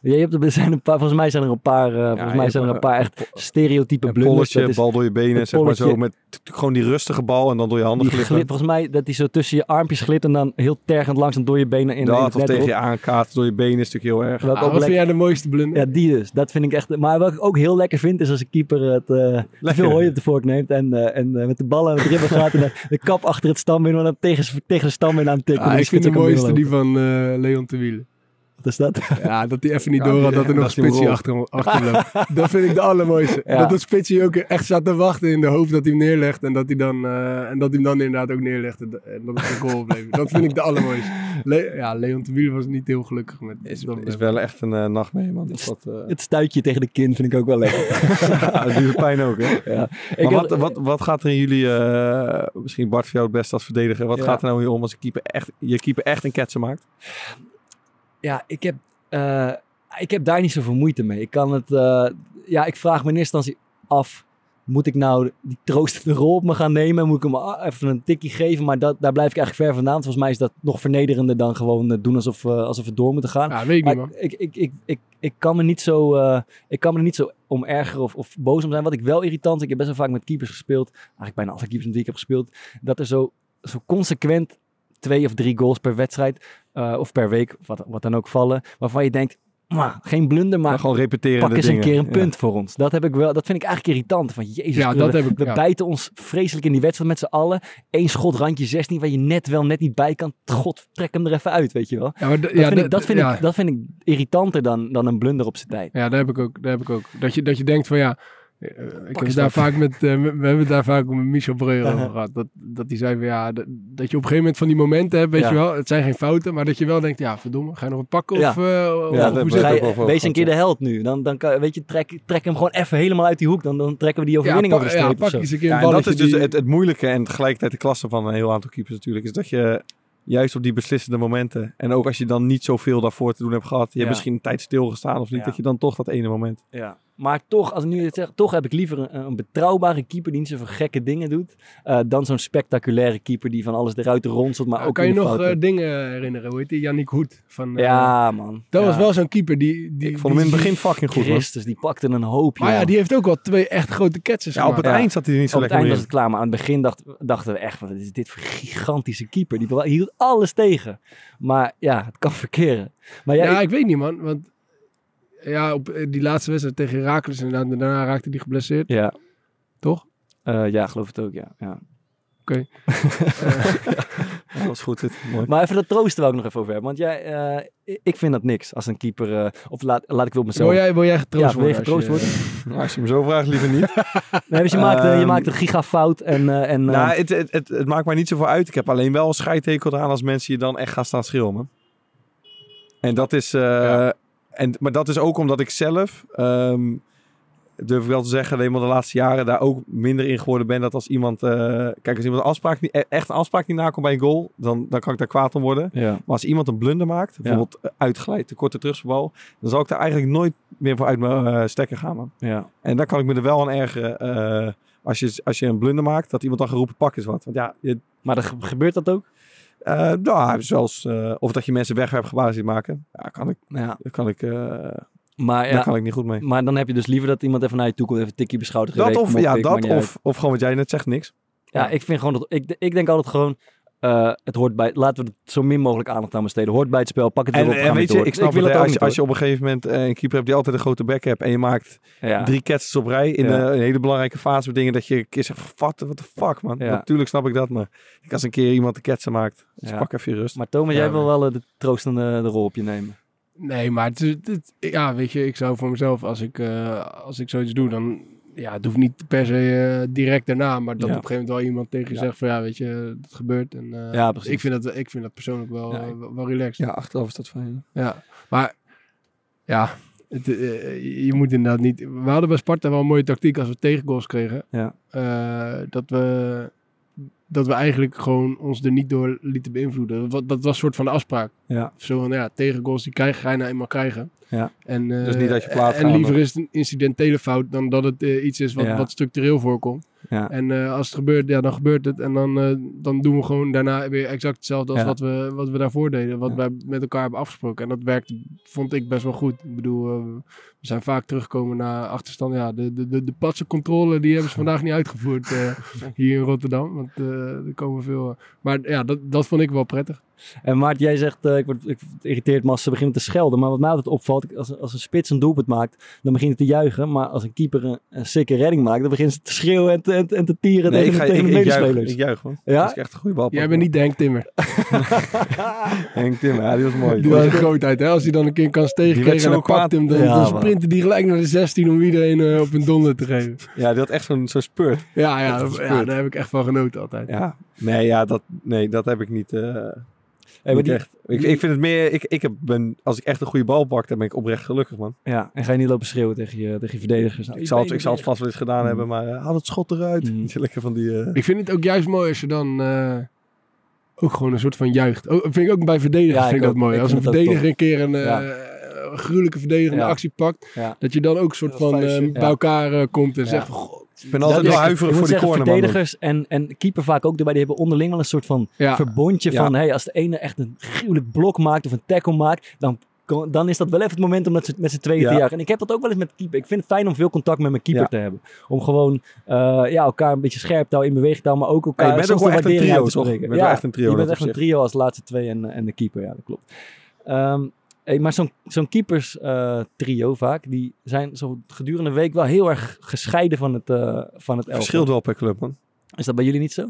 Ja, je hebt er, zijn een paar, volgens mij zijn er een paar, eh, volgens mij zijn er een paar echt stereotype Een blunders. polletje, Dat is bal door je benen, zeg maar zo. Met gewoon die rustige bal en dan door je handen die glippen. glip, volgens mij dat die zo tussen je armpjes glipt en dan heel tergend langzaam door je benen in, in Dat het of tegen je aankaart door je benen is natuurlijk heel erg. Welke Ah, ook wat vind jij de mooiste blunder? Ja, die dus. Dat vind ik echt. Maar wat ik ook heel lekker vind, is als een keeper het eh, veel hooi op de vork neemt en, eh, en eh, met de bal aan het dribbelen gaat en de, de kap achter het standbeen, maar dan tegen, tegen de standbeen aan het tikken. Ah, Dan ik vind de mooiste die van eh, Leon te Wielen. Wat is dat? Ja, dat hij even niet door had dat er nog een spitsie achter, hem- achter hem loopt. Dat vind ik de allermooiste. Ja. Dat dat spitsie ook echt staat te wachten in de hoofd dat hij hem neerlegt. En dat hij dan, eh, en dat hij hem dan inderdaad ook neerlegt. En, dat het een goal oplevert. Dat vind ik de allermooiste. Le- ja, Leon was niet heel gelukkig met Is, dat is wel echt een eh, nachtmerrie, man. Dat, dat, eh, Het stuitje tegen de kin vind ik ook wel lekker. ja, dat doet pijn ook, hè? ja. Maar heb- wat, wat, wat gaat er in jullie, eh, misschien Bart voor jou het beste als verdediger, wat Ja. gaat er nou hier om als een keeper echt, je keeper echt een ketsen maakt? Ja, ik heb, eh, ik heb daar niet zoveel moeite mee. Ik kan het, eh, ja, ik vraag me in eerste instantie af, moet ik nou die troostende rol op me gaan nemen? Moet ik hem a- even een tikkie geven? Maar dat, daar blijf ik eigenlijk ver vandaan. Volgens mij is dat nog vernederender dan gewoon eh, doen alsof, alsof we door moeten gaan. Ja, weet ik niet, Maar man. ik, ik, ik, ik, ik, kan me niet zo, eh, ik kan me er niet zo om ergeren of, of boos om zijn. Wat ik wel irritant vind, ik heb best wel vaak met keepers gespeeld. Eigenlijk bijna alle keepers met die ik heb gespeeld. Dat er zo, zo consequent twee of drie goals per wedstrijd eh, of per week, wat, wat dan ook vallen. Waarvan je denkt, "Mwah, geen blunder, maar Maar gewoon repeteren pak eens dingen. een keer een Ja. punt voor ons. Dat, heb ik wel, dat vind ik eigenlijk irritant. Van jezus, Ja, we- dat heb ik, we ja. bijten ons vreselijk in die wedstrijd met z'n allen. Eén schot, randje 16, waar je net wel, net niet bij kan. God, trek hem er even uit, weet je wel. Maar Dat, vind, ik, dat, vind, ja. ik, dat vind ik irritanter dan, dan een blunder op zijn tijd. Ja, daar heb ik ook. Daar heb ik ook. Dat, je, dat je denkt van ja. Eh, ik heb daar vaak met, eh, we hebben het daar vaak met Michel Breuer over gehad. Dat, dat hij zei van ja, dat, dat je op een gegeven moment van die momenten hebt, weet Ja. je wel. Het zijn geen fouten, maar dat je wel denkt, ja, verdomme, ga je nog een pakken? Ja. Of, eh, of hoe het? ook over wees een keer ja. de held nu. Dan, dan kan, weet je, trek, trek hem gewoon even helemaal uit die hoek. Dan, dan trekken we die Ja, overwinning pa- over de ja, streep of pak zo. eens een keer Ja, een en dat is dus die- het, het moeilijke en tegelijkertijd de klasse van een heel aantal keepers natuurlijk. Is dat je juist op die beslissende momenten. En ook als je dan niet zoveel daarvoor te doen hebt gehad. Je Ja. hebt misschien een tijd stilgestaan of niet. Ja. Dat je dan toch dat ene moment. Ja. Maar toch, als ik nu het zeg, toch heb ik liever een, een betrouwbare keeper die niet zoveel gekke dingen doet. eh, dan zo'n spectaculaire keeper die van alles eruit ronselt. Maar Oh, ook kan je nog eh, dingen herinneren? Hoe heet die? Yannick Hoed. Van, eh, ja, man. Dat Ja. was wel zo'n keeper die... die Ik vond hem in het begin fucking goed. Man. Christus, die pakte een hoopje. Maar ja, man. die heeft ook wel twee echt grote catches Ja, op het. Ja. eind zat hij er niet zo Op het lekker eind was het klaar, maar aan het begin dacht, dachten we echt, wat is dit voor gigantische keeper? Die hield alles tegen. Maar ja, het kan verkeren. Maar jij, Ja, ik weet niet, man. Want ja, op eh, die laatste wedstrijd tegen Herakles inderdaad, daarna raakte hij geblesseerd, ja, toch? eh, ja, geloof het ook, ja. ja. in. Dat was goed. Dit. Mooi. Maar even dat troosten wou ik nog even over hebben. Want jij, eh, ik- vind dat niks als een keeper, eh, of laat, laat ik wel op mezelf. Wil jij, wil jij getroost Ja, wil je worden? als getroost Nou, als je me zo vraagt, liever niet. Nee, dus je maakt, eh, je Ehm, maakt een gigafout en... eh, en eh, nou, het, het, het, het maakt mij niet zoveel uit. Ik heb alleen wel een scheidtekel eraan als mensen je dan echt gaan staan schreeuwen. man. En dat is... eh, Ja. En, maar dat is ook omdat ik zelf... ehm, durf ik wel te zeggen, de laatste jaren daar ook minder in geworden ben. Dat als iemand... eh, kijk, als iemand een afspraak niet, e- echt een afspraak niet nakomt bij een goal... Dan, dan kan ik daar kwaad om worden. ja. Maar als iemand een blunder maakt, bijvoorbeeld eh, uitglijdt, de korte terugbal... Dan zal ik daar eigenlijk nooit meer voor uit mijn stekker gaan, man. Ja. En dan kan ik me er wel aan ergeren als, je, als je een blunder maakt, dat iemand dan geroepen pak is wat. Want ja, je, Maar er ge- gebeurt dat ook? Eh, nou, zoals, eh, of dat je mensen wegwerpgebaren ziet maken. Ja, kan ik, Ja. daar kan ik, eh, Maar, daar ja, kan ik niet goed mee. maar dan heb je dus liever dat iemand even naar je toe komt, even een tikje beschouwd. Dat of, ja, dat of, of gewoon wat jij net zegt, niks. Ja, ik vind gewoon dat. Ik, ik denk altijd gewoon. Eh, het hoort bij. Laten we het zo min mogelijk aandacht aan besteden. Hoort bij het spel. Pak het weer En, op. en gaan we weet je, door. ik snap wil het, als, je, als je op een gegeven moment eh, een keeper hebt die altijd een grote back hebt en je maakt ja. drie catches op rij in Ja. eh, een hele belangrijke fase met dingen dat je een keer zegt, wat what the fuck man. Ja. Natuurlijk snap ik dat, maar ik als een keer iemand de catchen maakt, dus Ja. pak even je rust. Maar Thomas, Ja, jij wil wel de troostende de rol op je nemen. Nee, maar het, is- het- ja, weet je, ik zou voor mezelf, als ik, als ik zoiets doe, dan, ja, het hoeft niet per se eh, direct daarna, maar dat Ja. op een gegeven moment wel iemand tegen je Ja. zegt van, ja, weet je, het gebeurt. En, eh, Ja, precies. Ik vind dat, ik vind dat persoonlijk wel, Ja, eh, ik- wel, wel relaxed. Ja, achteraf is dat fijn. Ja, maar ja, het, je moet inderdaad niet... We hadden bij Sparta wel een mooie tactiek als we tegengoals kregen. Ja. Dat, we, dat we eigenlijk gewoon ons er niet door lieten beïnvloeden. Dat, dat was een soort van de afspraak. Ja. Zo van, ja, tegengoals die krijg, ga je nou eenmaal krijgen. Ja. En, eh, Dus niet dat je plaat En liever is het een incidentele fout dan dat het eh, iets is wat, Ja. wat structureel voorkomt. Ja. En eh, als het gebeurt, ja, dan gebeurt het. En dan, eh, dan doen we gewoon daarna weer exact hetzelfde als Ja. wat, we, wat we daarvoor deden. Wat Ja. wij met elkaar hebben afgesproken. En dat werkte, vond ik best wel goed. Ik bedoel, eh, we zijn vaak teruggekomen naar achterstand. Ja, de, de, de, de patse controle, die hebben ze vandaag niet uitgevoerd hier in Rotterdam. Want er komen veel... maar ja, dat, dat vond ik wel prettig. En Maart, jij zegt, eh, ik word, ik, het irriteert me als ze beginnen te schelden. Maar wat mij altijd opvalt, als, als een spits een doelpunt maakt, dan beginnen ze te juichen. Maar als een keeper een, een sikke redding maakt, dan beginnen ze te schreeuwen en te, en, te- en te tieren Nee, ik, tegen, ga, de- tegen ik, de ik, juich, medespelers. ik juich, man. Ja? Dat is echt een goede bal. Jij bent niet de Henk Timmer. Henk Timmer, ja, die was mooi. Die was een grootheid, hè? Als hij dan een keer kan Die tegenkrijgen werd en zo dan pakt hem, dan, Ja, dan sprinten die gelijk naar de 16 om iedereen eh, op een donder te geven. Ja, die had echt zo'n zo'n spurt. Ja, ja, ja, daar heb ik echt van genoten altijd. Ja. Nee, ja, dat, nee, dat heb ik niet, eh, Hey, maar die- echt. Ik, ik vind het meer, ik, ik heb, ben, als ik echt een goede bal pak, dan ben ik oprecht gelukkig, man. Ja, en ga je niet lopen schreeuwen tegen je, tegen je verdedigers. Nou, Ik zal, het, ik zal het vast wel eens gedaan Mm. hebben, maar eh, haal het schot eruit. Mm. Lekker van die... eh, Ik vind het ook juist mooi als je dan eh, ook gewoon een soort van juicht. Oh, vind ik ook bij verdedigers Ja, vind ik dat mooi. Ik Als een verdediger een keer een, eh, Ja. Een gruwelijke verdedigende Ja. actie pakt, Ja. dat je dan ook een soort van eh, shit. bij elkaar eh, komt en Ja. zegt van, "Goh, ik ben altijd Dat wel huiverig voor zeggen, corner, verdedigers en, en keeper vaak ook erbij. Die hebben onderling wel een soort van ja, verbondje Ja. van... Hey, als de ene echt een gruwelijk blok maakt of een tackle maakt... dan, dan is dat wel even het moment om dat ze- met z'n tweeën te Ja. jagen. En ik heb dat ook wel eens met de keeper. Ik vind het fijn om veel contact met mijn keeper Ja. te hebben. Om gewoon eh, ja, elkaar een beetje scherp te houden, in beweging te houden... maar ook elkaar Ja, je bent soms ook wel de echt een trio, te toch? Je bent ja, wel echt een trio, Je bent echt een trio als laatste twee en, en de keeper. Ja, dat klopt. Ehm, hey, maar zo'n zo'n keepers eh, trio vaak, die zijn zo gedurende de week wel heel erg gescheiden van het, eh van het elftal. Verschilt wel per club, man. Is dat bij jullie niet zo?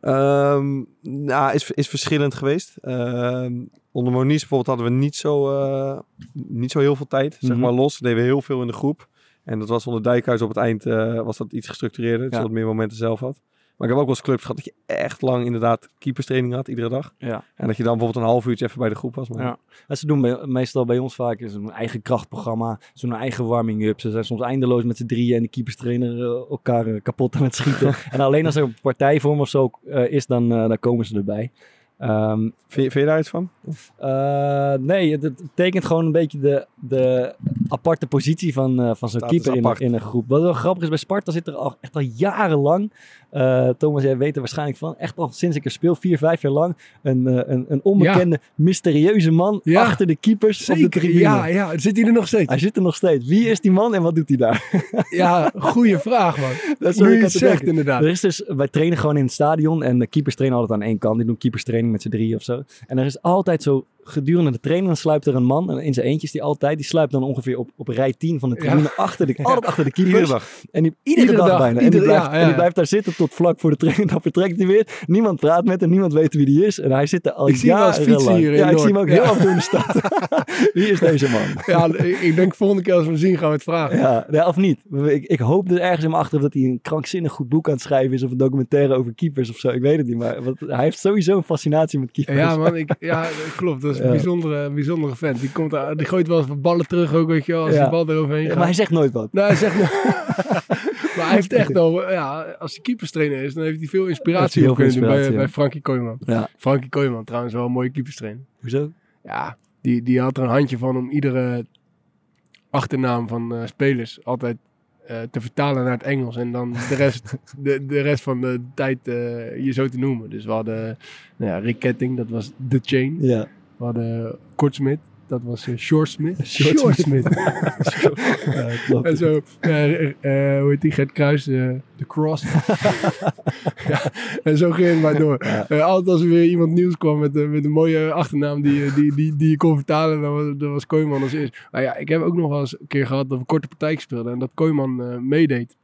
Ehm, nou, is, is verschillend geweest. Ehm, onder Moniz bijvoorbeeld hadden we niet zo, eh, niet zo heel veel tijd, zeg Mhm. maar los. Deden we heel veel in de groep. En dat was onder Dijkhuis op het eind was dat iets gestructureerder. Dat Ja. wat meer momenten zelf had. Maar ik heb ook wel eens clubs gehad dat je echt lang inderdaad keeperstraining had, iedere dag. Ja. En dat je dan bijvoorbeeld een half uurtje even bij de groep was. Maar Ja. En ze doen bij, meestal bij ons vaak is een eigen krachtprogramma, zo'n eigen warming-up. Ze zijn soms eindeloos met z'n drieën en de keeperstrainer eh, elkaar eh, kapot aan het schieten. en alleen als er een partijvorm of zo eh, is, dan, dan komen ze erbij. Ehm, vind, je, vind je daar iets van? nee, het, het tekent gewoon een beetje de, de aparte positie van, van zo'n keeper in, in een groep. Wat wel grappig is, bij Sparta zit er al, echt al jarenlang, eh, Thomas, jij weet er waarschijnlijk van, echt al sinds ik er speel, vier, vijf jaar lang, een, eh, een, een onbekende, mysterieuze man Ja. achter de keepers op de tribune. Ja, ja, zit hij er nog steeds? Hij zit er nog steeds. Wie is die man en wat doet hij daar? Ja, goede vraag, man. Dat is Nu je ik te zegt, inderdaad. Er is dus, wij trainen gewoon in het stadion en de keepers trainen altijd aan één kant. Die doen keeperstraining met z'n drie of zo. En er is altijd zo, gedurende de training, dan sluipt er een man, en in zijn eentjes die altijd, die sluipt dan ongeveer op, op rij 10 van de tribune achter de, altijd achter de keepers. Iedere dag. En die, iedere, Iedere dag, dag, bijna. en, iedere- die blijft, ja, ja, en die blijft daar zitten tot vlak voor de training. Dan vertrekt hij weer. Niemand praat met hem, niemand weet wie die is. En hij zit er al Ik zie eens jarenlang. fietsen hier in Ja, ik zie hem ook heel af en toe in de stad. wie is deze man? Ja, ik denk volgende keer als we hem zien gaan we het vragen. Ja, of niet. Ik, ik hoop er ergens in mijn achterhoofd dat hij een krankzinnig goed boek aan het schrijven is. Of een documentaire over keepers of zo. Ik weet het niet. Maar wat, hij heeft sowieso een fascinatie met keepers. Ja, man, ik, ja, dat klopt. Is een bijzondere, bijzondere vent. Die, komt, daar- die gooit wel eens ballen terug ook, weet je wel, als die bal eroverheen gaat. maar hij zegt nooit wat. Nou, hij zegt... maar hij heeft echt al... Ja, als hij keeperstrainer is, dan heeft hij veel inspiratie Heel op kunnen doen bij, bij. Frankie Kooijman. Ja. Frankie Kooijman, trouwens wel een mooie keeperstrainer. Hoezo? Ja, die, die had er een handje van om iedere achternaam van eh, spelers altijd eh, te vertalen naar het Engels. En dan de rest, de, de rest van de tijd eh, je zo te noemen. Dus we hadden nou ja, Rick Ketting, dat was The Chain. Ja. We hadden Kortsmit, dat was uh, Short Smith. Short Short Smith. ja, klopt. en zo, eh, eh, hoe heet die, Gert Kruis, eh, The Cross. ja, en zo ging het maar door. Eh, altijd als er weer iemand nieuws kwam met, eh, met een mooie achternaam die, eh, die, die, die je kon vertalen, dan was, dan was Kooiman als eerst. Maar ja, ik heb ook nog wel eens een keer gehad dat we korte partijtjes speelden en dat Kooiman eh, meedeed.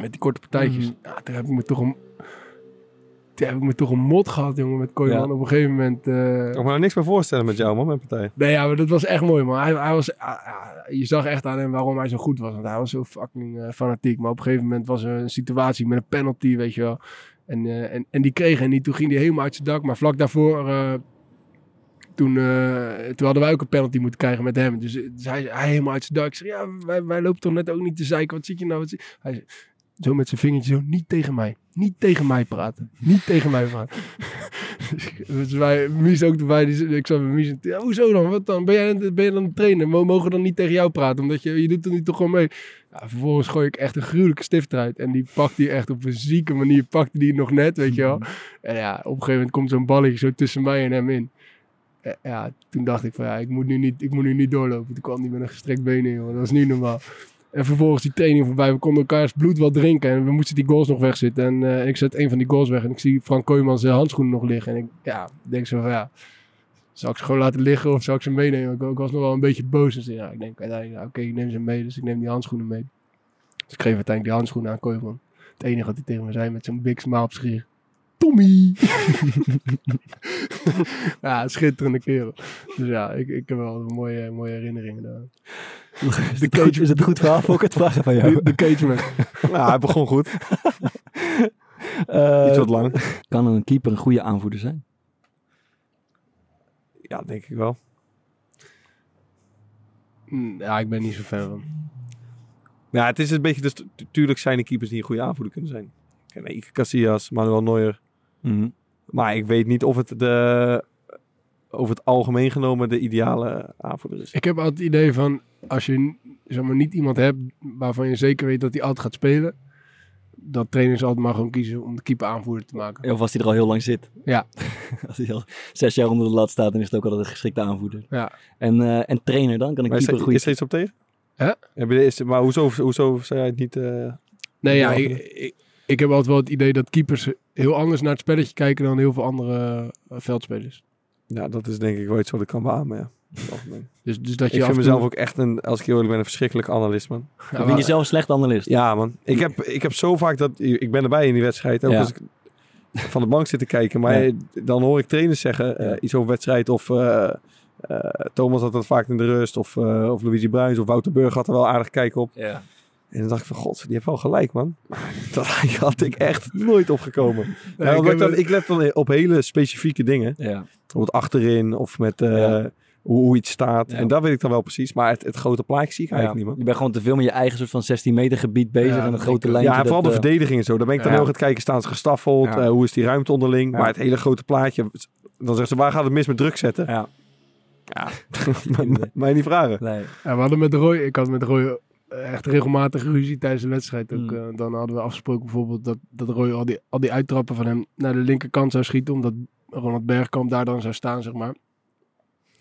Met die korte partijtjes. Mhm. Ja, toen heb ik me toch een... Toen heb ik me toch een mot gehad, jongen, met Kooiman. Ja. Op een gegeven moment... eh, Ik kan me nou niks meer voorstellen met jou, man, mijn partij. Nee, ja, maar dat was echt mooi, man. Hij, hij was, ah, ah, je zag echt aan hem waarom hij zo goed was. Want hij was zo fucking eh, fanatiek. Maar op een gegeven moment was er een situatie met een penalty, weet je wel. En, eh, en, en die kreeg hij niet. Toen ging hij helemaal uit zijn dak. Maar vlak daarvoor, toen, toen hadden wij ook een penalty moeten krijgen met hem. Dus, dus hij, hij helemaal uit zijn dak. Ik zeg, ja, wij, wij lopen toch net ook niet te zeiken. Wat zit je nou? Wat zit- Hij zei, zo met zijn vingertje zo, niet tegen mij. Niet tegen mij praten. Niet tegen mij praten. dus wij, Mies ook erbij. Die, ik zat met Mies. Ja, hoezo dan? Wat dan? Ben jij, ben je dan trainer? We mogen dan niet tegen jou praten? Omdat je, je doet er nu toch gewoon mee. Ja, vervolgens gooi ik echt een gruwelijke stift eruit. En die pakt hij echt op een zieke manier. Pakte die nog net, weet je wel. En ja, op een gegeven moment komt zo'n balletje zo tussen mij en hem in. Eh, Ja, toen dacht ik van ja, ik moet nu niet, ik moet nu niet doorlopen. Toen kwam hij met een gestrekt been in, joh. Dat is niet normaal. En vervolgens die training voorbij. We konden elkaars bloed wel drinken. En we moesten die goals nog wegzitten. En eh, ik zet een van die goals weg. En ik zie Frank Kooijman zijn handschoenen nog liggen. En ik ja, denk zo van ja. Zal ik ze gewoon laten liggen of zal ik ze meenemen? Ik, ik was nog wel een beetje boos. Dus ja, ik denk ja, oké, ik neem ze mee. Dus ik neem die handschoenen mee. Dus ik geef uiteindelijk die handschoenen aan Kooijman. Het enige wat hij tegen me zei met zo'n big smile op. Tommy! ja, schitterende kerel. Dus ja, ik, ik heb wel mooie, mooie herinneringen daar. Is het, goed, is het goed verhaal voor ik het vragen van jou? De, de cageman. Nou, hij begon goed. Eh, Iets wat lang. Kan een keeper een goede aanvoerder zijn? Ja, denk ik wel. Mm, Ja, ik ben niet zo fan van. Ja, het is een beetje... Dus, tuurlijk zijn er keepers die een goede aanvoerder kunnen zijn. Ik ken Iker Casillas, Manuel Neuer. Mhm. Maar ik weet niet of het de... Over het algemeen genomen de ideale aanvoerder is. Ik heb altijd het idee van, als je zeg maar, niet iemand hebt waarvan je zeker weet dat hij altijd gaat spelen, dat trainers altijd maar gewoon kiezen om de keeper aanvoerder te maken. Of als hij er al heel lang zit. Ja. als hij al zes jaar onder de lat staat, dan is het ook altijd een geschikte aanvoerder. Ja. En, eh, en trainer dan? Kan is, keeper er, goed... is er iets op tegen? Hè? Heb je, is, maar hoezo, hoezo zei jij het niet... eh, Nee, ja, Ja, ik, ik, ik heb altijd wel het idee dat keepers heel anders naar het spelletje kijken dan heel veel andere eh, veldspelers. Ja, dat is denk ik wel iets wat ik kan beamen, ja. Dus, dus dat je Ik vind toe- mezelf ook echt een, als ik heel eerlijk ben, een verschrikkelijke analist, man. Ja, vind je zelf een slecht analist? Ja, man. Ik heb, ik heb zo vaak dat... Ik ben erbij in die wedstrijd. Ook Ja. als ik van de bank zit te kijken. Maar Ja. dan hoor ik trainers zeggen eh, iets over wedstrijd. Of eh, eh, Thomas had dat vaak in de rust. Of, eh of Luigi Bruins of Wouter Burg had er wel aardig kijk op. Ja. En dan dacht ik van, god, die heeft wel gelijk, man. Dat had ik echt nooit opgekomen. Nee, Ja, ik dan, ik let dan op hele specifieke dingen. Ja. Bijvoorbeeld achterin of met eh, Ja. hoe, hoe iets staat. Ja. En dat weet ik dan wel precies. Maar het, het grote plaatje zie ik eigenlijk niet, man. Je bent gewoon te veel met je eigen soort van 16 meter gebied bezig Ja, en een grote lijntje. Ja, en vooral de dat, eh, verdediging en zo. Daar ben ik dan ja. heel het kijken. Staan ze gestaffeld? Ja. Eh, hoe is die ruimte onderling? Ja. Maar het hele grote plaatje... Dan zeggen ze, waar gaat het mis met druk zetten? Ja. Ja, mij niet vragen. Nee. Ja, we hadden met Roy, ik had met Roy echt regelmatig ruzie tijdens de wedstrijd ook. Mm. eh, dan hadden we afgesproken bijvoorbeeld dat, dat Roy al die, al die uittrappen van hem naar de linkerkant zou schieten. Omdat Ronald Bergkamp daar dan zou staan, zeg maar.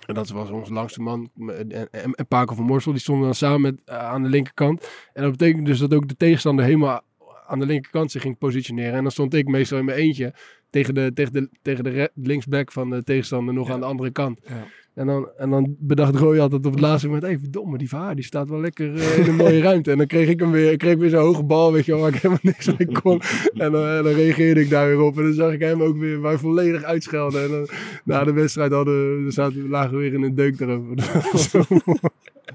En dat was onze langste man. En, en, en Paco van Morsel, die stonden dan samen met, eh, aan de linkerkant. En dat betekent dus dat ook de tegenstander helemaal aan de linkerkant zich ging positioneren. En dan stond ik meestal in mijn eentje tegen de, tegen de, tegen de linksback van de tegenstander nog Ja. aan de andere kant. Ja. En dan, en dan bedacht Roy altijd op het laatste moment, hey, verdomme, die Vaar, die staat wel lekker eh, in een mooie ruimte. En dan kreeg ik hem weer, ik kreeg weer zo'n hoge bal, weet je wel, waar ik helemaal niks mee kon. En dan, en dan reageerde ik daar weer op. En dan zag ik hem ook weer maar volledig uitschelden. En dan, na de wedstrijd hadden, we- zaten, we lagen we weer in een deuk. Dat was zo mooi.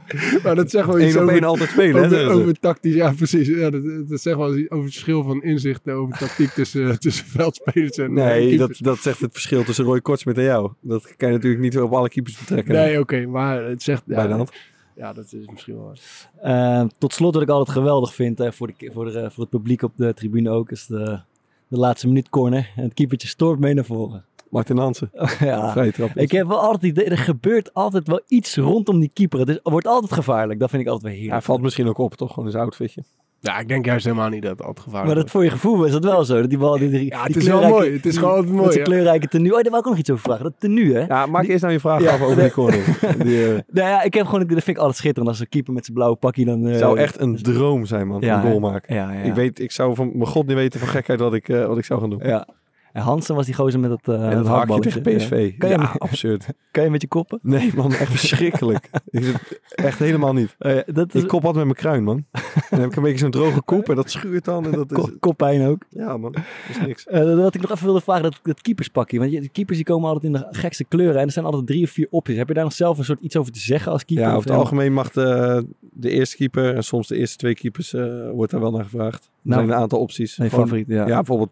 Maar dat zegt wel iets Eén op één altijd spelen, hè? over, over tactisch. Ja, precies. Ja, dat, dat zegt wel iets over het verschil van inzicht eh, over tactiek tussen, tussen veldspelers en en Nee, dat, dat zegt het verschil tussen Roy Kortsmit en jou. Dat kan je natuurlijk niet op alle keepers betrekken. Nee, oké, maar het zegt... Bij de Ja, hand. ja, dat is misschien wel waar. Eh, tot slot wat ik altijd geweldig vind eh, voor, de, voor, de, voor het publiek op de tribune ook, is de, de laatste minuut corner. En het keepertje stormt mee naar voren. Martin Hansen. ja. Vrije trap. Ik heb wel altijd idee, er gebeurt altijd wel iets rondom die keeper. Het is, wordt altijd gevaarlijk. Dat vind ik altijd wel Hij heerlijk. valt misschien ook op, toch? Gewoon zijn outfitje. Ja, ik denk juist helemaal niet dat het altijd gevaarlijk maar dat voor je gevoel is dat wel zo. Dat die bal, die, die, Ja, het die is wel kleurrijke- mooi. Het is gewoon altijd mooi, ja. kleurrijke tenue. Oh, daar wou ik ook nog iets over vragen. Dat tenue, hè? Ja, maak eerst nou je vraag Ja, af over die corner. Die, eh, Nou ja, ik heb gewoon, dat vind ik altijd schitterend. Als een keeper met zijn blauwe pakje dan... eh, zou echt een droom zijn, man. Ja, een goal maken. Ja, ja. Ik weet, ik zou van mijn god niet weten van gekheid wat ik, eh, wat ik zou gaan doen. Ja. En Hansen was die gozer met uh, en dat hakje tegen PSV. Kan je, absurd. kan je met je koppen? Nee, man, echt verschrikkelijk. ik echt helemaal niet. Eh, dat is Ik kop altijd met mijn kruin, man. En dan heb ik een beetje zo'n droge koep en dat schuurt dan. En dat is, ko- koppijn ook. ja, man, dat is niks. Eh, wat ik nog even wilde vragen, dat, dat keeperspakje. Want je, de keepers die komen altijd in de gekste kleuren. En er zijn altijd drie of vier opties. Heb je daar nog zelf een soort iets over te zeggen als keeper? Ja, over het algemeen mag de, de eerste keeper en soms de eerste twee keepers, eh, wordt daar wel naar gevraagd. Er Nou, zijn een aantal opties. Mijn Gewoon- favoriet, ja. Ja, bijvoorbeeld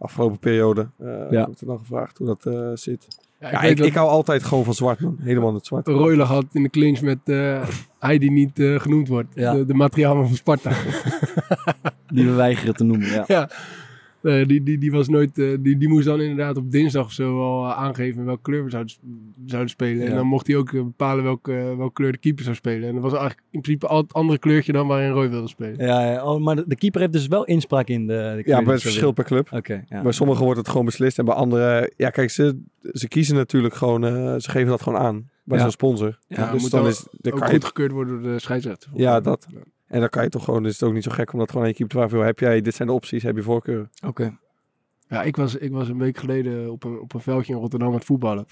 afgelopen periode eh Ja. wordt er dan gevraagd hoe dat eh, zit. Ja, ik Ja, weet ik, dat ik hou altijd gewoon van zwart, man. Helemaal in het zwart. Royler had in de clinch met eh, hij die niet eh, genoemd wordt. Ja. De, de materialen van Sparta. Die we weigeren te noemen, ja. Eh, die, die, die, was nooit, eh, die, die moest dan inderdaad op dinsdag of zo al eh, aangeven welke kleur we zouden, zouden spelen. En dan mocht hij ook bepalen welke, welke kleur de keeper zou spelen. En dat was eigenlijk in principe al het andere kleurtje dan waarin Roy wilde spelen. Ja, ja. Oh, maar de, de keeper heeft dus wel inspraak in de, de kleur Ja, ze het verschil per club. ja. Bij sommigen wordt het gewoon beslist en bij anderen... Ja, kijk, ze, ze kiezen natuurlijk gewoon... eh, ze geven dat gewoon aan bij Ja. zo'n sponsor. Ja, dus moet dan is... Ook kan je, goedgekeurd worden door de scheidsrechter. Ja, dat. En dan kan je toch gewoon, is het ook niet zo gek om dat gewoon één keer te vragen. Heb jij, dit zijn de opties, heb je voorkeuren? Oké. Ja, ik was, ik was een week geleden op een, op een veldje in Rotterdam aan het voetballen.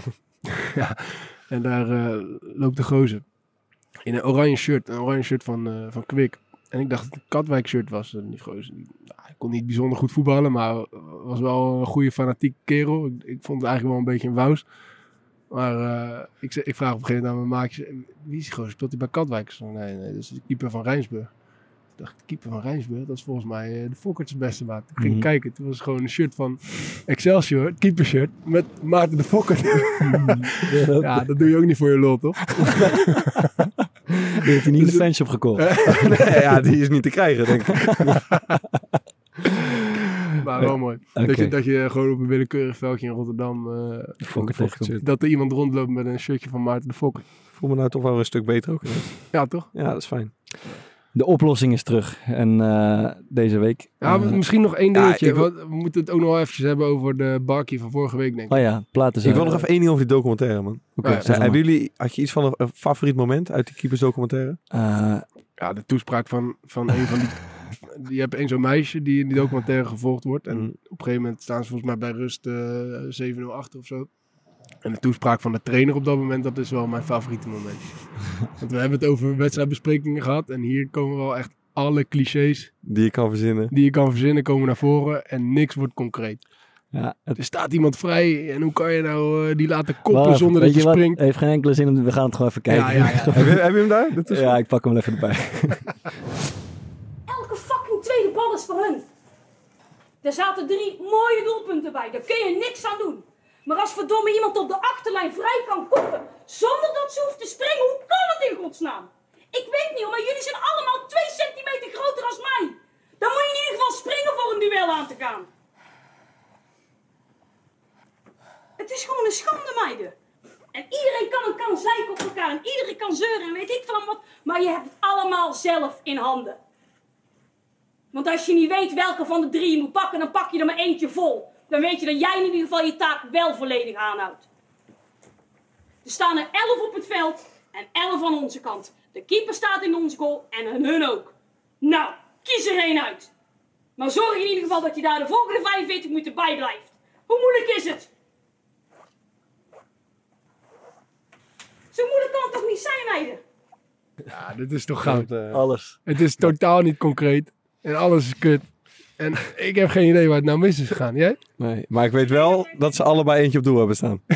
ja, en daar eh, loopt de gozer. In een oranje shirt, een oranje shirt van, eh van Kwik. En ik dacht dat het een Katwijk shirt was. En die gozer, nou, hij kon niet bijzonder goed voetballen, maar was wel een goede fanatieke kerel. Ik, ik vond het eigenlijk wel een beetje een wous. Maar eh, ik, ik vraag op een gegeven moment aan mijn maatjes, wie is die gozer? Speelt hij bij Katwijk? Ik nee, nee, dat is de keeper van Rijnsburg. Ik dacht, de keeper van Rijnsburg, dat is volgens mij eh, de Fokkerts beste maat. Ik ging Mhm. kijken, toen was het gewoon een shirt van Excelsior, keeper shirt, met Maarten de Fokker. ja, dat doe je ook niet voor je lol, toch? Die heeft hij niet in de fanshop gekocht. nee, ja, die is niet te krijgen, denk ik. Maar wel mooi. Dat, je, dat je gewoon op een willekeurig veldje in Rotterdam, eh, tegenkomt. dat er iemand rondloopt met een shirtje van Maarten de Fokker. Ik voel me nou toch wel een stuk beter ook. Ja, toch? Ja, dat is fijn. De oplossing is terug. En eh, deze week... Ja, eh, misschien nog één Ja, dingetje. ik we moeten het ook nog wel eventjes hebben over de barkie van vorige week, denk ik. oh ja, platen zijn. Ik wil nog even één ding over die documentaire, man. Oké, Ja, hebben jullie, had je iets van een, een favoriet moment uit die keepersdocumentaire? Eh, Ja, de toespraak van, van een van die... Je hebt één zo'n meisje die in die documentaire gevolgd wordt. En Mm. op een gegeven moment staan ze volgens mij bij rust eh 7-0 of zo. En de toespraak van de trainer op dat moment, dat is wel mijn favoriete moment. Want we hebben het over wedstrijdbesprekingen gehad. En hier komen wel echt alle clichés Die je kan verzinnen. die je kan verzinnen komen naar voren. En niks wordt concreet. ja, het, Er staat iemand vrij en hoe kan je nou eh, die laten koppen Wacht, zonder dat je springt? heeft geen enkele zin. We gaan het gewoon even kijken. Ja, ja, ja. heb, je, heb je hem daar? Dat is Ja, ik pak hem wel even erbij. Is voor hun. Er zaten drie mooie doelpunten bij, daar kun je niks aan doen. Maar als verdomme iemand op de achterlijn vrij kan koppen, zonder dat ze hoeft te springen, hoe kan het in godsnaam? Ik weet niet, maar jullie zijn allemaal twee centimeter groter als mij. Dan moet je in ieder geval springen voor een duel aan te gaan. Het is gewoon een schande, meiden. En iedereen kan een kan zeiken op elkaar en iedereen kan zeuren en weet ik van wat, maar je hebt het allemaal zelf in handen. Want als je niet weet welke van de drie je moet pakken, dan pak je er maar eentje vol. Dan weet je dat jij in ieder geval je taak wel volledig aanhoudt. Er staan er elf op het veld en elf aan onze kant. De keeper staat in onze goal en hun ook. Nou, kies er één uit. Maar zorg in ieder geval dat je daar de volgende 45 minuten bij blijft. Hoe moeilijk is het? Zo moeilijk kan het toch niet zijn, meiden? Ja, dit is toch goud. Alles. Het is totaal niet concreet. En alles is kut. En ik heb geen idee waar het nou mis is gegaan. Jij? Nee, maar ik weet wel dat ze allebei eentje op doel hebben staan.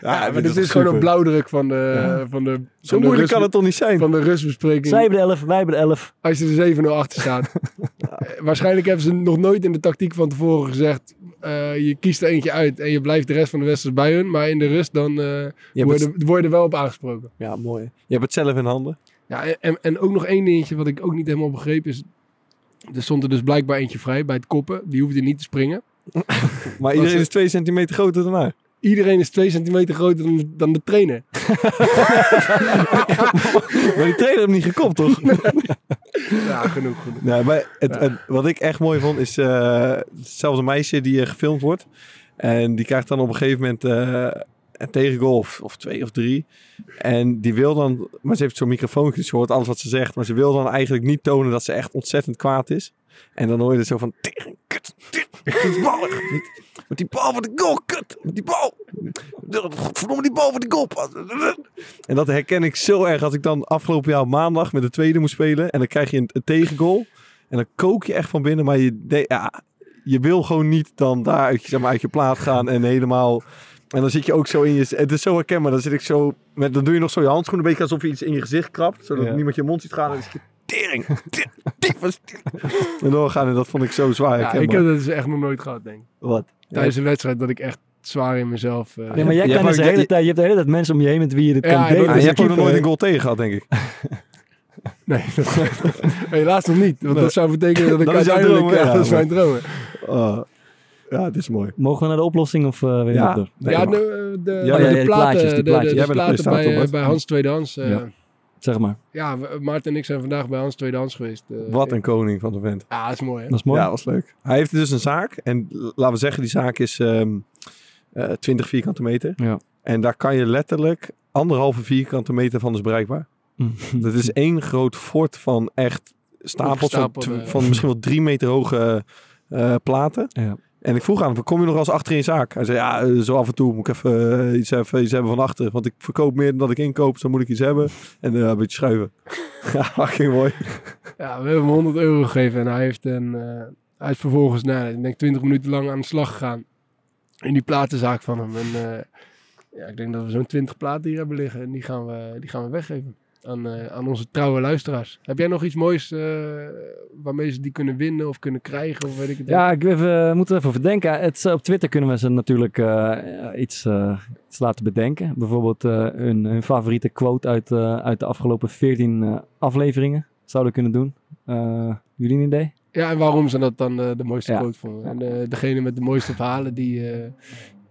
Ja, maar dit is, gewoon een blauwdruk van de, van de, Zo moeilijk rust- kan het toch niet zijn? Van de rustbespreking. Zij hebben de 11, wij hebben de 11. Als je er 7-0 achter staat. Eh, Waarschijnlijk hebben ze nog nooit in de tactiek van tevoren gezegd. eh, je kiest er eentje uit en je blijft de rest van de wedstrijd bij hun. Maar in de rust dan eh word, je, word je er wel op aangesproken. Ja, mooi. Je hebt het zelf in handen. Ja, en, en ook nog één dingetje wat ik ook niet helemaal begreep is... Er stond er dus blijkbaar eentje vrij bij het koppen. Die hoefde niet te springen. Maar iedereen is twee centimeter groter dan haar. Iedereen is twee centimeter groter dan, dan de trainer. Maar die trainer heeft hem niet gekopt, toch? Ja, genoeg, genoeg. Nee, maar het, het- wat ik echt mooi vond is eh, zelfs een meisje die eh, gefilmd wordt. En die krijgt dan op een gegeven moment eh, een tegengoal of, twee of drie. En die wil dan, maar ze heeft zo'n microfoontje, dus hoort alles wat ze zegt. Maar ze wil dan eigenlijk niet tonen dat ze echt ontzettend kwaad is. En dan hoor je er zo van, tegen, kut, met die bal van de goal, kut, met die bal. Godverdomme die bal van de goal. En dat herken ik zo erg als ik dan afgelopen jaar maandag met de tweede moest spelen. En dan krijg je een, een tegengoal. En dan kook je echt van binnen. Maar je, ja, je wil gewoon niet dan daar uit, zeg maar, uit je plaat gaan en helemaal... En dan zit je ook zo in je... Het is zo herkenbaar. Dan zit ik zo... Met, dan doe je nog zo je handschoen een beetje alsof je iets in je gezicht krabt. Zodat Ja. niemand je mond ziet gaan. En dan zit je... Tering! En doorgaan. En dat vond ik zo zwaar Ja, ik heb dat dus echt nog nooit gehad, denk ik. Wat? Tijdens een wedstrijd dat ik echt zwaar in mezelf... eh, Nee, maar jij Je kan dus de hele je- tijd, je hebt de hele tijd mensen om je heen met wie je dit Ja, kan delen. Ah, dat je hebt ook nog nooit een goal tegen gehad, denk ik. Nee, helaas nog niet. Want dat zou betekenen dat ik Dat uiteindelijk... droom, ja, Ja, dat is mijn droom. Oh, ja, het is mooi. Mogen we naar de oplossing of eh weer Ja. niet door? Nee, ja, de, de, Ja, de, platen, plaatjes, die de- de, plaatjes. de, Jij bent de platen bij, eh, bij Hans Tweedehans. eh Ja. Zeg maar. ja, Maarten en ik zijn vandaag bij Hans Tweedehans geweest. eh. Wat een koning van de vent. Ja, dat is mooi, hè? Dat is mooi. Ja, was leuk. Hij heeft dus een zaak. En laten we zeggen, die zaak is ehm eh 20 vierkante meter. Ja. En daar kan je letterlijk anderhalve vierkante meter van is bereikbaar. Dat is één groot fort van echt stapels van, van misschien wel drie meter hoge eh, platen. Ja. En ik vroeg aan hem, kom je nog als achter in je zaak? Hij zei, ja, eh, zo af en toe moet ik even, eh, iets, even iets hebben van achter. Want ik verkoop meer dan dat ik inkoop, dus dan moet ik iets hebben. En eh, een beetje schuiven. ja, fucking mooi. Ja, we hebben hem 100 euro gegeven en hij heeft, een, eh, hij is vervolgens, nou, ik denk 20 minuten lang aan de slag gegaan. In die platenzaak van hem. En ja, ik denk dat we zo'n 20 platen hier hebben liggen. En die gaan we, die gaan we weggeven aan, eh, aan onze trouwe luisteraars. Heb jij nog iets moois eh, waarmee ze die kunnen winnen of kunnen krijgen? Of weet ik het Ja, ik we moeten even verdenken. Het, op Twitter kunnen we ze natuurlijk eh, iets, eh, iets laten bedenken. Bijvoorbeeld eh, hun, hun favoriete quote uit, eh, uit de afgelopen 14 eh, afleveringen. Zouden kunnen doen. Eh, jullie een idee? Ja, en waarom ze dat dan eh, de mooiste Ja. quote vonden. En eh, degene met de mooiste verhalen, die, eh,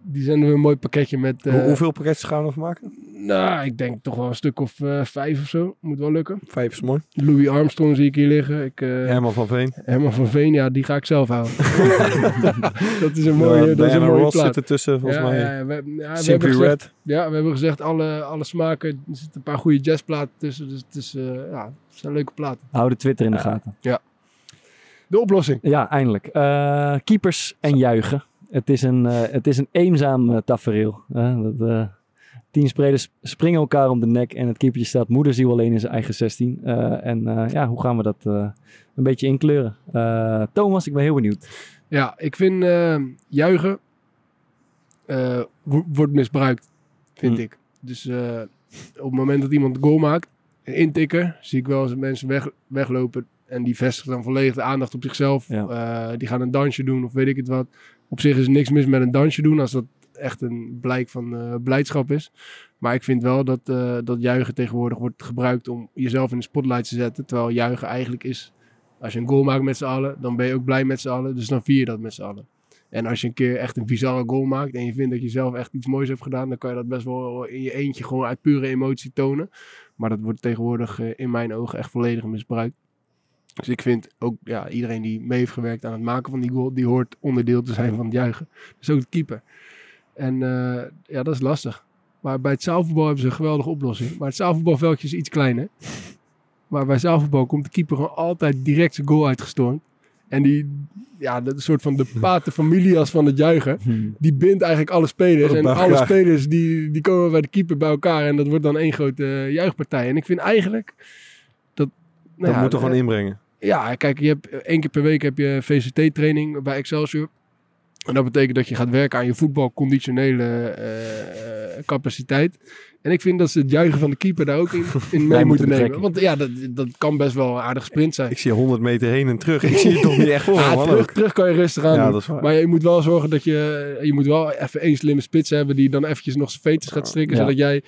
die zenden we een mooi pakketje met... eh, Hoe- hoeveel pakketjes gaan we nog maken? Nou, ik denk toch wel een stuk of eh, vijf of zo. Moet wel lukken. Vijf is mooi. Louis Armstrong zie ik hier liggen. Ik, eh, Herman van Veen. Herman van Veen, ja, die ga ik zelf houden. dat is een mooie, Ja, dat is een mooie Ross plaat. zit ertussen, volgens ja, mij. Ja, ja, we, ja, Simply gezegd, Red. ja, we hebben gezegd alle, alle smaken. Er zitten een paar goede jazzplaten tussen. Dus het, is, eh, ja, het zijn leuke platen. Hou de Twitter in de gaten. De oplossing. Ja, eindelijk. Eh, keepers en juichen. Het is een, eh, het is een eenzaam eh, tafereel. hè. dat, eh, tien spelers springen elkaar om de nek en het keepertje staat moederziel alleen in zijn eigen 16. Eh, en ja, hoe gaan we dat een beetje inkleuren? Thomas, ik ben heel benieuwd. Ja, ik vind juichen wo- wordt misbruikt, vind Hm. ik. Dus op het moment dat iemand goal maakt, een intikker, zie ik wel eens mensen weg, weglopen en die vestigen dan volledig de aandacht op zichzelf. Ja. Die gaan een dansje doen of weet ik het wat. Op zich is niks mis met een dansje doen als dat echt een blijk van eh, blijdschap is. Maar ik vind wel dat, eh, dat juichen tegenwoordig wordt gebruikt om jezelf in de spotlight te zetten. Terwijl juichen eigenlijk is, als je een goal maakt met z'n allen, dan ben je ook blij met z'n allen. Dus dan vier je dat met z'n allen. En als je een keer echt een bizarre goal maakt en je vindt dat je zelf echt iets moois hebt gedaan, dan kan je dat best wel in je eentje gewoon uit pure emotie tonen. Maar dat wordt tegenwoordig eh, in mijn ogen echt volledig misbruikt. Dus ik vind ook ja, iedereen die mee heeft gewerkt aan het maken van die goal, die hoort onderdeel te zijn van het juichen. Dus ook de keeper. En eh, ja, dat is lastig. Maar bij het zaalvoetbal hebben ze een geweldige oplossing. Maar het zaalvoetbalveldje is iets kleiner. Maar bij zaalvoetbal komt de keeper gewoon altijd direct zijn goal uitgestormd. En die, ja, dat is een soort van de pater familias van het juichen. Die bindt eigenlijk alle spelers. En alle spelers die, die komen bij de keeper bij elkaar. En dat wordt dan één grote eh, juichpartij. En ik vind eigenlijk. Nou Dat moet er gewoon eh, inbrengen. ja, kijk, je hebt één keer per week heb je VCT-training bij Excelsior. En dat betekent dat je gaat werken aan je voetbalconditionele eh, eh, capaciteit. En ik vind dat ze het juichen van de keeper daar ook in, in mee moeten nemen. Want ja, dat, dat kan best wel een aardige sprint zijn. Ik zie 100 meter heen en terug. Ik zie het toch niet echt voor Ja, terug, ook. terug kan je rustig aan Ja, doen. Maar je moet wel zorgen dat je... Je moet wel even één slimme spits hebben die dan eventjes nog zijn veters gaat strikken. Zodat, jij,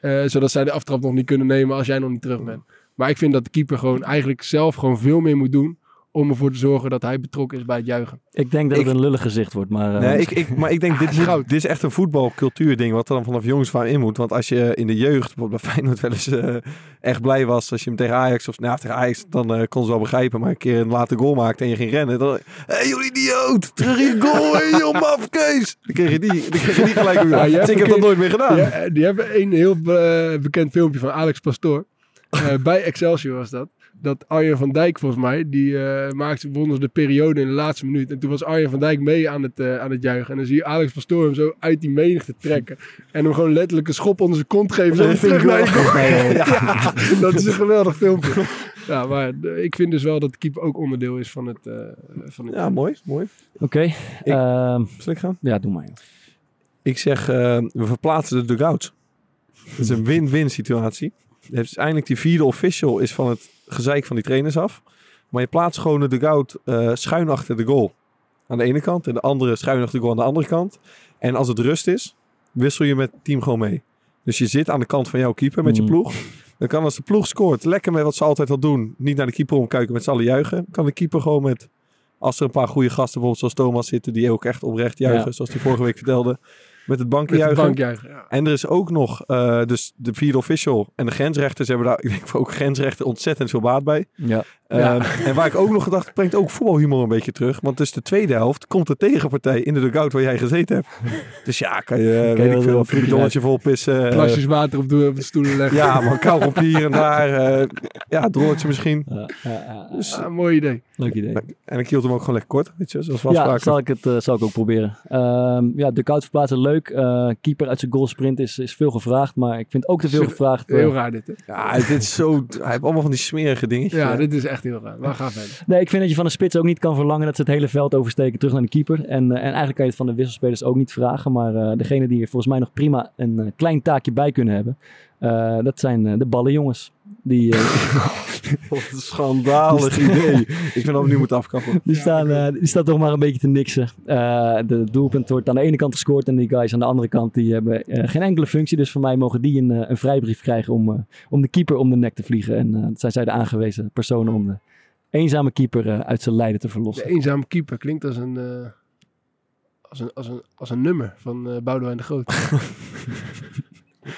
eh, zodat zij de aftrap nog niet kunnen nemen als jij nog niet terug bent. Maar ik vind dat de keeper gewoon eigenlijk zelf gewoon veel meer moet doen... om ervoor te zorgen dat hij betrokken is bij het juichen. Ik denk dat Ik- het een lullig gezicht wordt, maar... eh, Nee, ik, ik, maar ik denk, dit, is dit is echt een voetbalcultuurding wat er dan vanaf jongens van in moet. Want als je in de jeugd, bijvoorbeeld bij Feyenoord wel eens eh, echt blij was als je hem tegen Ajax, of nou, tegen Ajax, dan eh, kon ze wel begrijpen. Maar een keer een late goal maakte en je ging rennen, dan, hé hey, jullie idioot, terug in goal, hé joh, mafkees. Dan kreeg je die, dan kreeg je die gelijk weer. Ja, je dus hebt ik heb dat nooit meer gedaan. Ja, eh, die hebben een heel eh, bekend filmpje van Alex Pastoor. Eh, bij Excelsior was dat. Dat Arjen van Dijk volgens mij, die eh, maakte won de periode in de laatste minuut. En toen was Arjen van Dijk mee aan het, eh, aan het juichen. En dan zie je Alex Pastoor hem zo uit die menigte trekken. En hem gewoon letterlijk een schop onder zijn kont geven. Zo terug naar je goal. Ja, dat is een geweldig filmpje. Ja, maar ik vind dus wel dat de keeper ook onderdeel is van het... eh, van het Ja, mooi, mooi. Oké, ehm, Zal ik gaan? ja, doe maar. Ik zeg, eh, we verplaatsen de dugouts. Het is een win-win situatie. Is eindelijk die vierde official is van het gezeik van die trainers af. Maar je plaatst gewoon de dugout eh schuin achter de goal. Aan de ene kant. En de andere schuin achter de goal aan de andere kant. En als het rust is, wissel je met het team gewoon mee. Dus je zit aan de kant van jouw keeper met je Mm. ploeg. Dan kan als de ploeg scoort, lekker met wat ze altijd al doen. Niet naar de keeper omkijken met z'n allen juichen. Kan de keeper gewoon met, als er een paar goede gasten bijvoorbeeld zoals Thomas zitten. Die ook echt oprecht juichen. Ja. Zoals die vorige week vertelde. Met het bankje met de juichen. bank juichen. Ja. En er is ook nog eh, dus de vierde official en de grensrechters hebben daar, ik denk ook grensrechten ontzettend veel baat bij. Ja. Ehm, en waar ik ook nog gedacht, brengt ook voetbalhumor een beetje terug. Want dus de tweede helft komt de tegenpartij in de dugout waar jij gezeten hebt. Dus ja, kan je, weet ik veel, een bidonnetje vol pissen. eh, Plasjes water op de, op de stoelen leggen. ja, maar kauwgompje hier en daar. eh, ja, rolletje misschien. Ja, ja, ja, ja. Dus, Ah, mooi idee. leuk idee. en ik hield hem ook gewoon lekker kort, weet je, zoals we Ja, zal ik het eh, zal ik ook proberen. Ehm ja, de koud verplaatsen leuk. Eh, keeper uit zijn goalsprint is, is veel gevraagd, maar ik vind ook te veel gevraagd. eh, Heel raar dit, hè? Ja, dit is zo... Hij heeft allemaal van die smerige dingetjes. Ja, dit is echt heel raar. Nee, ik vind dat je van de spits ook niet kan verlangen dat ze het hele veld oversteken terug naar de keeper. En, eh, en eigenlijk kan je het van de wisselspelers ook niet vragen. Maar eh degene die er volgens mij nog prima een eh, klein taakje bij kunnen hebben, dat zijn de ballenjongens. Die, eh, Wat een schandalig idee. Ik vind dat we nu moeten afkappen. die, staan, eh, die staan toch maar een beetje te niksen. Eh, de doelpunt wordt aan de ene kant gescoord en die guys aan de andere kant die hebben geen enkele functie. Dus voor mij mogen die een, een vrijbrief krijgen om, om de keeper om de nek te vliegen. En dat zijn zij de aangewezen personen om de eenzame keeper uit zijn lijden te verlossen. De eenzame keeper klinkt als een, als een, als een, als een nummer van Boudewijn de Groot.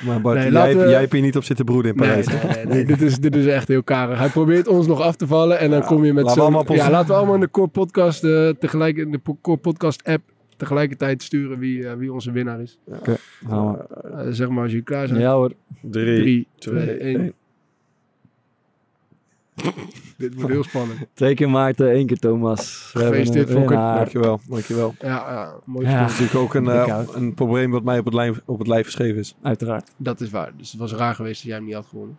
Maar Bart, Nee, jij, we- jij hebt hier niet op zitten broeden in Nee, Parijs. nee, nee, nee, dit, is, dit is echt heel karig. Hij probeert ons nog af te vallen en dan Ja, kom je met laten we zo'n... ons- Ja, laten we allemaal in de Core Podcast, eh, tegelijk, in de Core Podcast app tegelijkertijd sturen wie, eh, wie onze winnaar is. Nou, Eh, zeg maar als jullie klaar zijn. ja hoor. Drie, 3, twee, 2, 1. Dit wordt heel spannend. Twee keer Maarten, één keer Thomas. We hebben Gefeliciteerd, Fokker. Dankjewel, dankjewel. Ja, ja mooi Ja. Dat is natuurlijk ook een, eh, een probleem wat mij op het, lijf, op het lijf geschreven is. Uiteraard. Dat is waar. Dus het was raar geweest dat jij hem niet had gewonnen.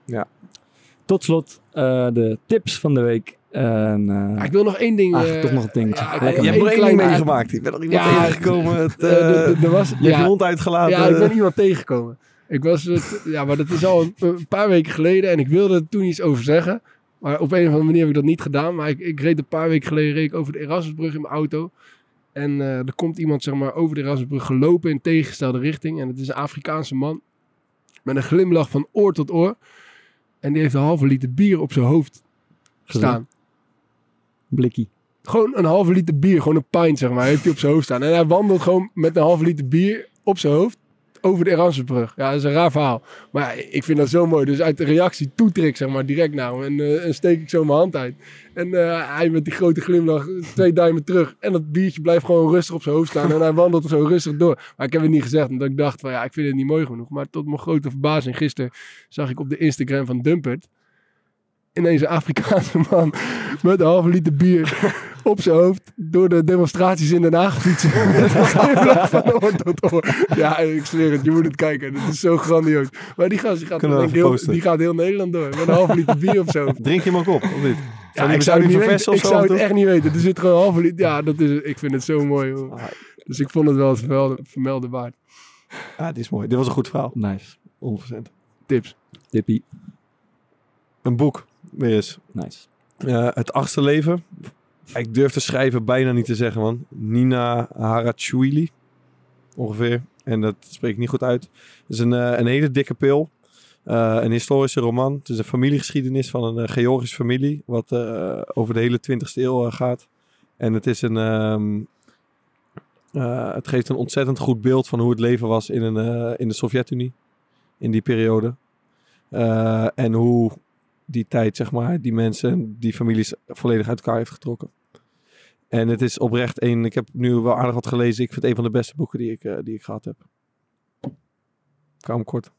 Tot slot eh, de tips van de week. En, eh, ik wil nog één ding... Ach, eh, toch nog een dingetje. ja, je hebt er één ding meegemaakt. Ik ben er iemand Ja, tegengekomen. Het, er- er was, je hebt je ja, hond uitgelaten. ja, ik ben iemand tegengekomen. Ik was het, ja, maar dat is al een, een paar weken geleden en ik wilde er toen iets over zeggen. Maar op een of andere manier heb ik dat niet gedaan. Maar ik, ik reed een paar weken geleden reed ik over de Erasmusbrug in mijn auto. En eh, er komt iemand zeg maar, over de Erasmusbrug gelopen in tegengestelde richting. En het is een Afrikaanse man met een glimlach van oor tot oor. En die heeft een halve liter bier op zijn hoofd staan. Blikkie. Gewoon een halve liter bier, gewoon een pint zeg maar, heeft hij op zijn hoofd staan. En hij wandelt gewoon met een halve liter bier op zijn hoofd over de Erasmusbrug. Ja, dat is een raar verhaal. Maar ik vind dat zo mooi. Dus uit de reactie toeter ik zeg maar direct naar hem en, eh, en steek ik zo mijn hand uit. En eh, hij met die grote glimlach, twee duimen terug. En dat biertje blijft gewoon rustig op zijn hoofd staan. En hij wandelt zo rustig door. Maar ik heb het niet gezegd, omdat ik dacht van ja, ik vind het niet mooi genoeg. Maar tot mijn grote verbazing, gisteren zag ik op de Instagram van Dumpert ineens een Afrikaanse man met een halve liter bier op zijn hoofd door de demonstraties in Den Haag fietsen. Met een glimlach van oor tot oor. Ja, ik zweer het, je moet het kijken. Het is zo grandioos. Maar die gast die gaat, denk heel, die gaat heel Nederland door. Met een halve liter bier zijn hoofd. Drink je hem ook op, of niet? Ja, ik zou het, die niet verversen weten. of ik zo, zou het toch? echt niet weten. Er zit gewoon een halve liter. Ja, dat is, ik vind het zo mooi. Hoor. Dus ik vond het wel het vermelden, vermelden waard. Ah, dit is mooi. Dit was een goed verhaal. Nice. 100%. Tips. Tippie. Een boek. Weer eens. Nice. Eh, het achtste leven. Ik durf te schrijven bijna niet te zeggen, man. Nina Harachwili. Ongeveer. En dat spreek ik niet goed uit. Het is een, eh, een hele dikke pil. Eh, een historische roman. Het is een familiegeschiedenis van een eh, Georgische familie. Wat over de hele 20e eeuw gaat. En het is een... ehm, eh, het geeft een ontzettend goed beeld van hoe het leven was in, een, in de Sovjet-Unie. In die periode. En hoe die tijd, zeg maar, die mensen, die families volledig uit elkaar heeft getrokken. En het is oprecht een, ik heb nu wel aardig wat gelezen. Ik vind het een van de beste boeken die ik, eh, die ik gehad heb. Ik kort.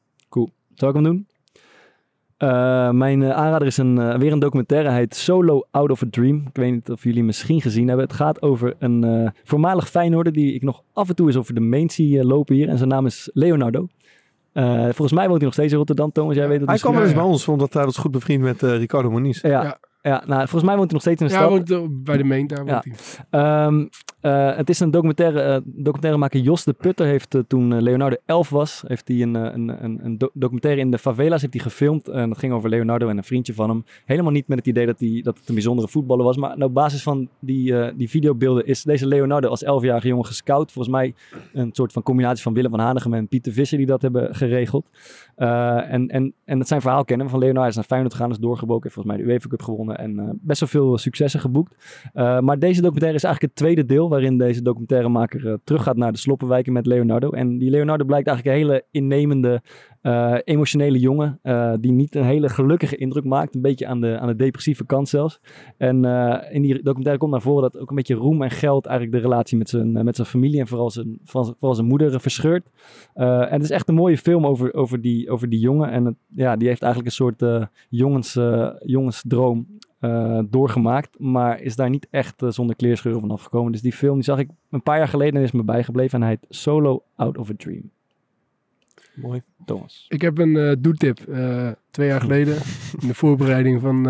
Zal ik hem doen? Eh, mijn eh, aanrader is een, weer een documentaire. Hij heet Solo Out of a Dream. Ik weet niet of jullie misschien gezien hebben. Het gaat over een voormalig Feyenoorder die ik nog af en toe eens over de main zie lopen hier. En zijn naam is Leonardo. Eh, volgens mij woont hij nog steeds in Rotterdam, Thomas. Jij weet het Hij kwam wel ja, eens ja. bij ons, omdat hij was goed bevriend met eh, Ricardo Moniz. Ja, Ja. ja. nou, volgens mij woont hij nog steeds in de Ja, stad. hij woont, eh, bij de main, daar Ja. woont hij. Ehm, eh, het is een documentaire. eh documentairemaker Jos de Putter heeft eh, toen Leonardo 11 was, heeft hij een, een, een, een do- documentaire in de favela's heeft hij gefilmd. En dat ging over Leonardo en een vriendje van hem. Helemaal niet met het idee dat, hij, dat het een bijzondere voetballer was. Maar op basis van die, die videobeelden is deze Leonardo als 11-jarige jongen gescout. Volgens mij een soort van combinatie van Willem van Hanegem en Pieter Visser die dat hebben geregeld. En, en, en het zijn verhaal kennen van Leonardo is naar Feyenoord gegaan, is doorgebroken, heeft volgens mij de UEFA Cup gewonnen en best wel veel successen geboekt. Maar deze documentaire is eigenlijk het tweede deel waarin deze documentairemaker uh, teruggaat naar de sloppenwijken met Leonardo. En die Leonardo blijkt eigenlijk een hele innemende, uh, emotionele jongen, uh, die niet een hele gelukkige indruk maakt. Een beetje aan de, aan de depressieve kant zelfs. En in die documentaire komt naar voren dat ook een beetje roem en geld eigenlijk de relatie met zijn, met zijn familie en vooral zijn, vooral zijn moeder verscheurt. en het is echt een mooie film over, over, die, over die jongen. En ja, die heeft eigenlijk een soort jongens, jongensdroom uh, doorgemaakt, maar is daar niet echt uh, zonder kleerscheuren van afgekomen. Dus die film die zag ik een paar jaar geleden en is me bijgebleven en hij heet Solo Out of a Dream. Mooi. Thomas. Ik heb een uh, doetip twee jaar geleden in de voorbereiding van,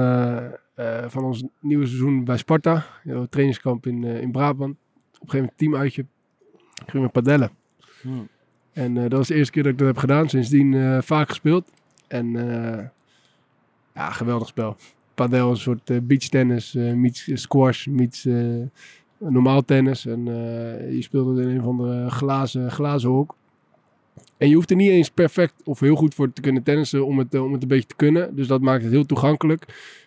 van ons nieuwe seizoen bij Sparta, een trainingskamp in, in Brabant. Op een gegeven moment teamuitje, gingen we padellen. Hmm. En dat was de eerste keer dat ik dat heb gedaan, sindsdien vaak gespeeld. En ja, geweldig spel padel een soort uh, beach tennis, uh, meets squash, meets normaal tennis. En je speelde in een van de glazen, glazen hok. En je hoeft er niet eens perfect of heel goed voor te kunnen tennissen om het, om het een beetje te kunnen. Dus dat maakt het heel toegankelijk.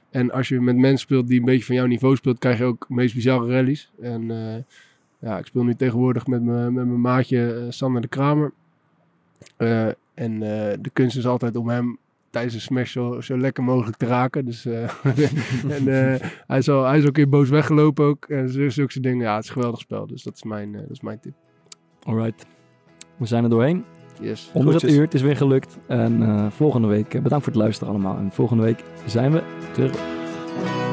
En als je met mensen speelt die een beetje van jouw niveau speelt, krijg je ook meest bizarre rallies. En ja, ik speel nu tegenwoordig met, me, met mijn maatje Sander de Kramer. en de kunst is altijd om hem tijdens een smash zo, zo lekker mogelijk te raken. Dus, uh, en uh, hij, is al, hij is ook een keer boos weggelopen ook. En zulke, zulke dingen. Ja, het is een geweldig spel. Dus dat is mijn, uh, dat is mijn tip. Alright. We zijn er doorheen. Yes. Onder het uur. Het is weer gelukt. En volgende week, bedankt voor het luisteren allemaal. En volgende week zijn we terug.